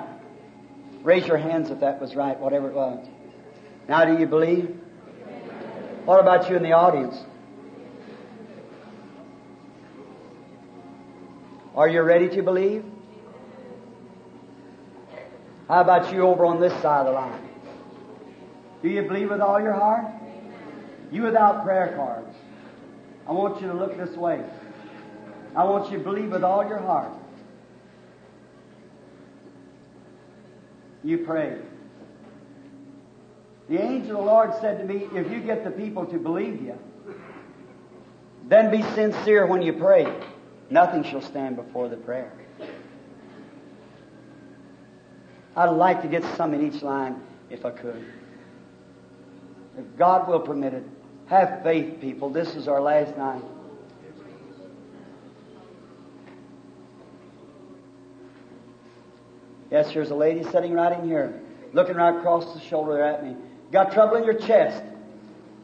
Raise your hands if that was right, whatever it was. Now, do you believe? What about you in the audience? Are you ready to believe? How about you over on this side of the line? Do you believe with all your heart? You without prayer cards. I want you to look this way. I want you to believe with all your heart. You pray. The angel of the Lord said to me, if you get the people to believe you, then be sincere when you pray. Nothing shall stand before the prayer. I'd like to get some in each line if I could. If God will permit it. Have faith, people. This is our last night. Yes, there's a lady sitting right in here, looking right across the shoulder at me. Got trouble in your chest.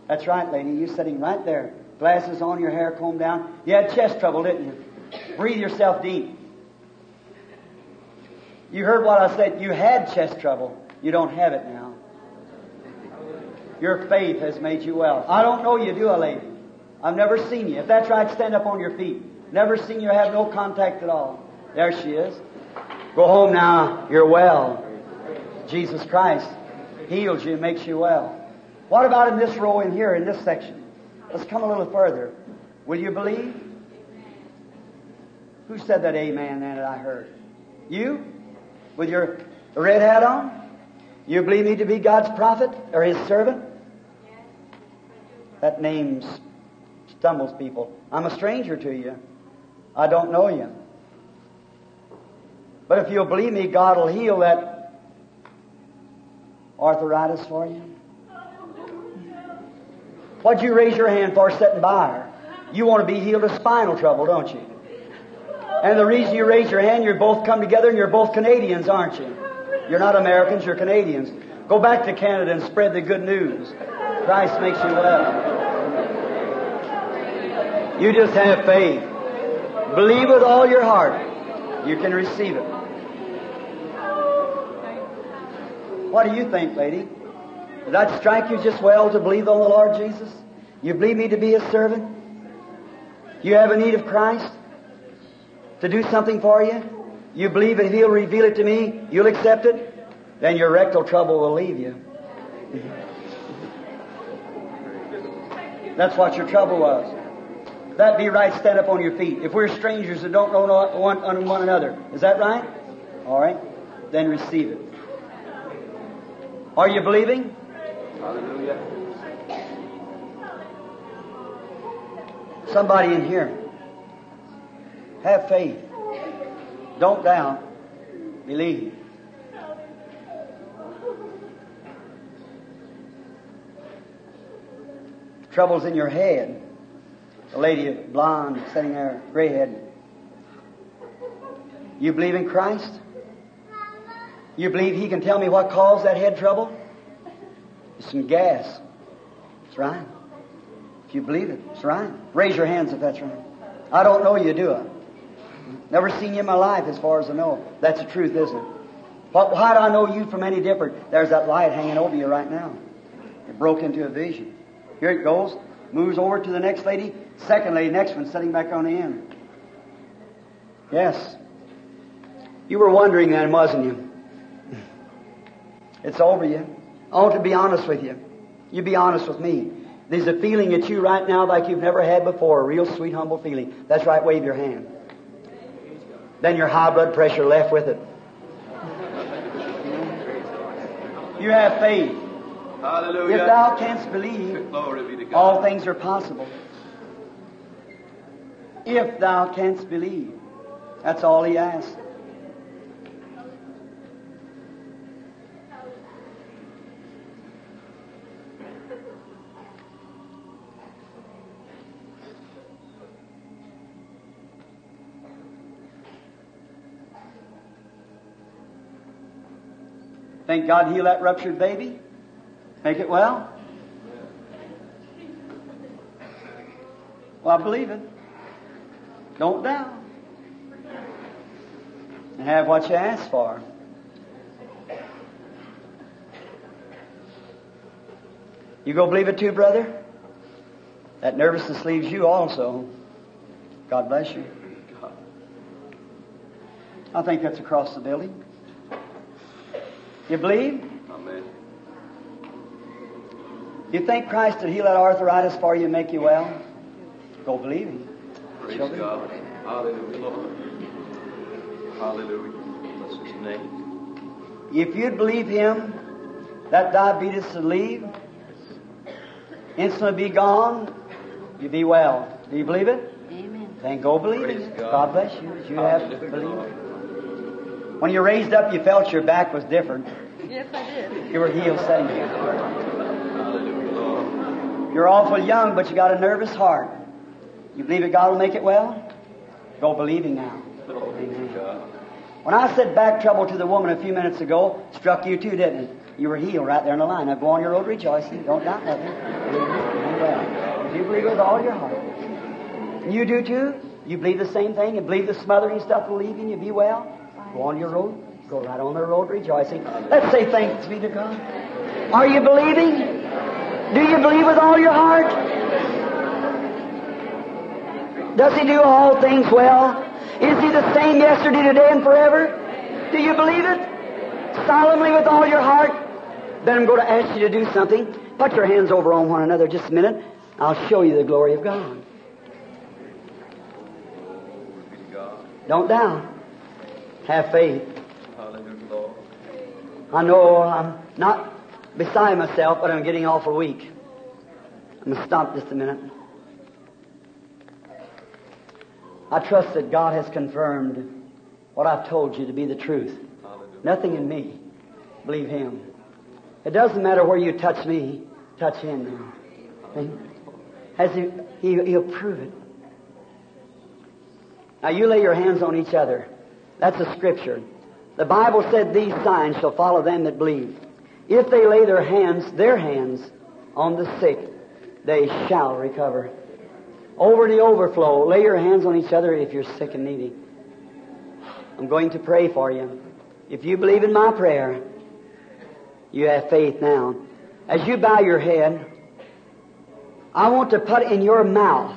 That's right, lady. You sitting right there. Glasses on, your hair combed down. You had chest trouble, didn't you? Breathe yourself deep. You heard what I said. You had chest trouble. You don't have it now. Your faith has made you well. I don't know you, do I, lady? I've never seen you. If that's right, stand up on your feet. Never seen you have no contact at all. There she is. Go home now. You're well. Jesus Christ heals you, makes you well. What about in this row in here, in this section? Let's come a little further. Will you believe? Who said that amen then that I heard? You? With your red hat on? You believe me to be God's prophet or His servant? That name stumbles people. I'm a stranger to you. I don't know you. But if you'll believe me, God will heal that arthritis for you. What'd you raise your hand for sitting by her? You want to be healed of spinal trouble, don't you? And the reason you raise your hand, you're both come together and you're both Canadians, aren't you? You're not Americans, you're Canadians. Go back to Canada and spread the good news. Christ makes you well. You just have faith. Believe with all your heart. You can receive it. What do you think, lady? Did that strike you just well to believe on the Lord Jesus? You believe me to be His servant? You have a need of Christ to do something for you? You believe that He'll reveal it to me? You'll accept it? Then your rectal trouble will leave you. That's what your trouble was. That be right, stand up on your feet. If we're strangers that don't know one, one another, is that right? All right. Then receive it. Are you believing? Hallelujah. Somebody in here. Have faith. Don't doubt. Believe. Troubles in your head. The lady, blonde, sitting there, gray head. You believe in Christ? You believe He can tell me what caused that head trouble? It's some gas. It's right. If you believe it, it's right. Raise your hands if that's right. I don't know you, do I? Never seen you in my life as far as I know. That's the truth, isn't it? But how do I know you from any different? There's that light hanging over you right now. It broke into a vision. Here it goes. Moves over to the next lady. Second lady, next one, sitting back on the end. Yes. You were wondering then, wasn't you? It's over you. I want to be honest with you. You be honest with me. There's a feeling at you right now like you've never had before, a real sweet, humble feeling. That's right, wave your hand. Then your high blood pressure left with it. You have faith. Hallelujah. If thou canst believe, Glory be to God. all things are possible. If thou canst believe. That's all he asks. Thank God heal that ruptured baby. Make it well. Well, I believe it. Don't doubt. And have what you ask for. You go believe it too, brother? That nervousness leaves you also. God bless you. I think that's across the building. You believe? Amen. You think Christ would heal that arthritis for you and make you well? Go believe Him. Praise Shall we? God. Hallelujah, Lord. Hallelujah. Bless His name. If you'd believe Him, that diabetes would leave, instantly be gone, you'd be well. Do you believe it? Amen. Then go believe Praise it. God. God bless you. as You have to Hallelujah, believe Lord. When you raised up, you felt your back was different. Yes, I did. You were healed sitting here. You're awful young, but you got a nervous heart. You believe that God will make it well? Go believing now. Be. When I said back trouble to the woman a few minutes ago, struck you too, didn't it? You were healed right there in the line. Now go on your road rejoicing. Don't doubt nothing. Well. If you believe with all your heart. And you do too? You believe the same thing and believe the smothering stuff will leave you and you be well? Go on your road. Go right on the road rejoicing. Let's say thanks be to God. Are you believing? Do you believe with all your heart? Does he do all things well? Is he the same yesterday, today, and forever? Do you believe it? Solemnly with all your heart? Then I'm going to ask you to do something. Put your hands over on one another just a minute. I'll show you the glory of God. Don't doubt. Have faith. Hallelujah, I know I'm not beside myself, but I'm getting awful weak. I'm going to stop just a minute. I trust that God has confirmed what I've told you to be the truth. Nothing in me. Believe Him. It doesn't matter where you touch me, touch Him now. See? Has he, he, He'll prove it. Now you lay your hands on each other. That's a scripture. The Bible said these signs shall follow them that believe. If they lay their hands, their hands, on the sick, they shall recover. Over the overflow, lay your hands on each other if you're sick and needy. I'm going to pray for you. If you believe in my prayer, you have faith now. As you bow your head, I want to put in your mouth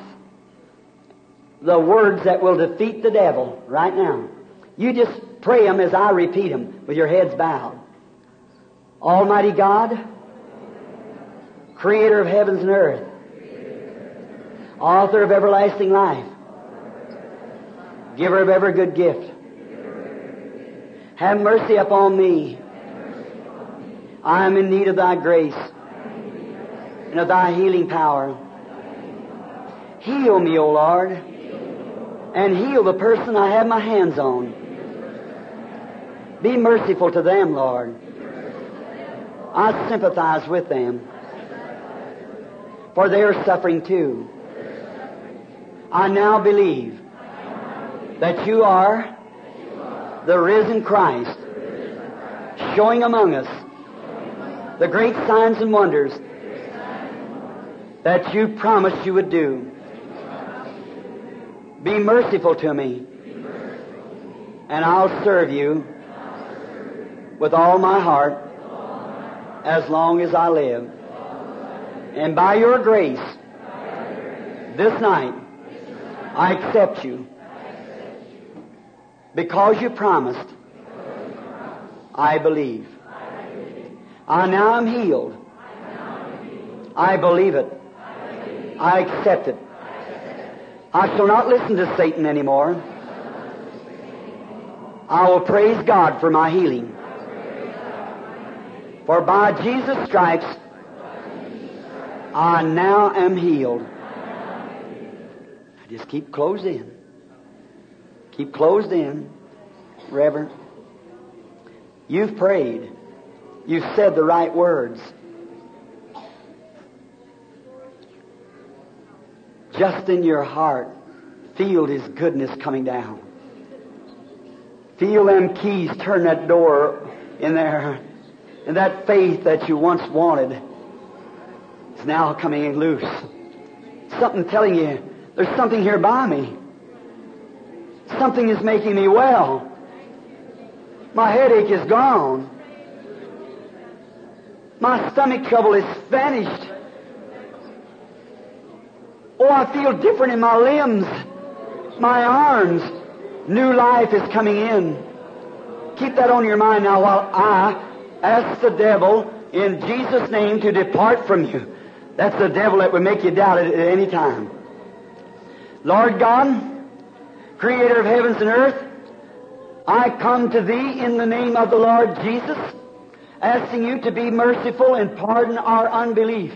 the words that will defeat the devil right now. You just pray them as I repeat them with your heads bowed. Almighty God, creator of heavens and earth, author of everlasting life, giver of every good gift, have mercy upon me. I am in need of thy grace and of thy healing power. Heal me, O Lord, and heal the person I have my hands on. Be merciful to them, Lord. I sympathize with them, for they are suffering too. I now believe that you are the risen Christ, showing among us the great signs and wonders that you promised you would do. Be merciful to me, and I'll serve you with all my heart as long as I live. And by your grace, this night, I accept you. Because you promised, I believe. I now am healed. I believe it. I accept it. I shall not listen to Satan anymore. I will praise God for my healing. For by Jesus' stripes, I now am healed. I just keep closed in. Keep closed in. Reverend, you've prayed. You've said the right words. Just in your heart, feel His goodness coming down. Feel them keys turn that door in there. And that faith that you once wanted is now coming loose. Something telling you, there's something here by me. Something is making me well. My headache is gone. My stomach trouble is vanished. Oh, I feel different in my limbs, my arms. New life is coming in. Keep that on your mind now while I ask the devil in Jesus' name to depart from you. That's the devil that would make you doubt it at any time. Lord God, creator of heavens and earth, I come to thee in the name of the Lord Jesus, asking you to be merciful and pardon our unbelief.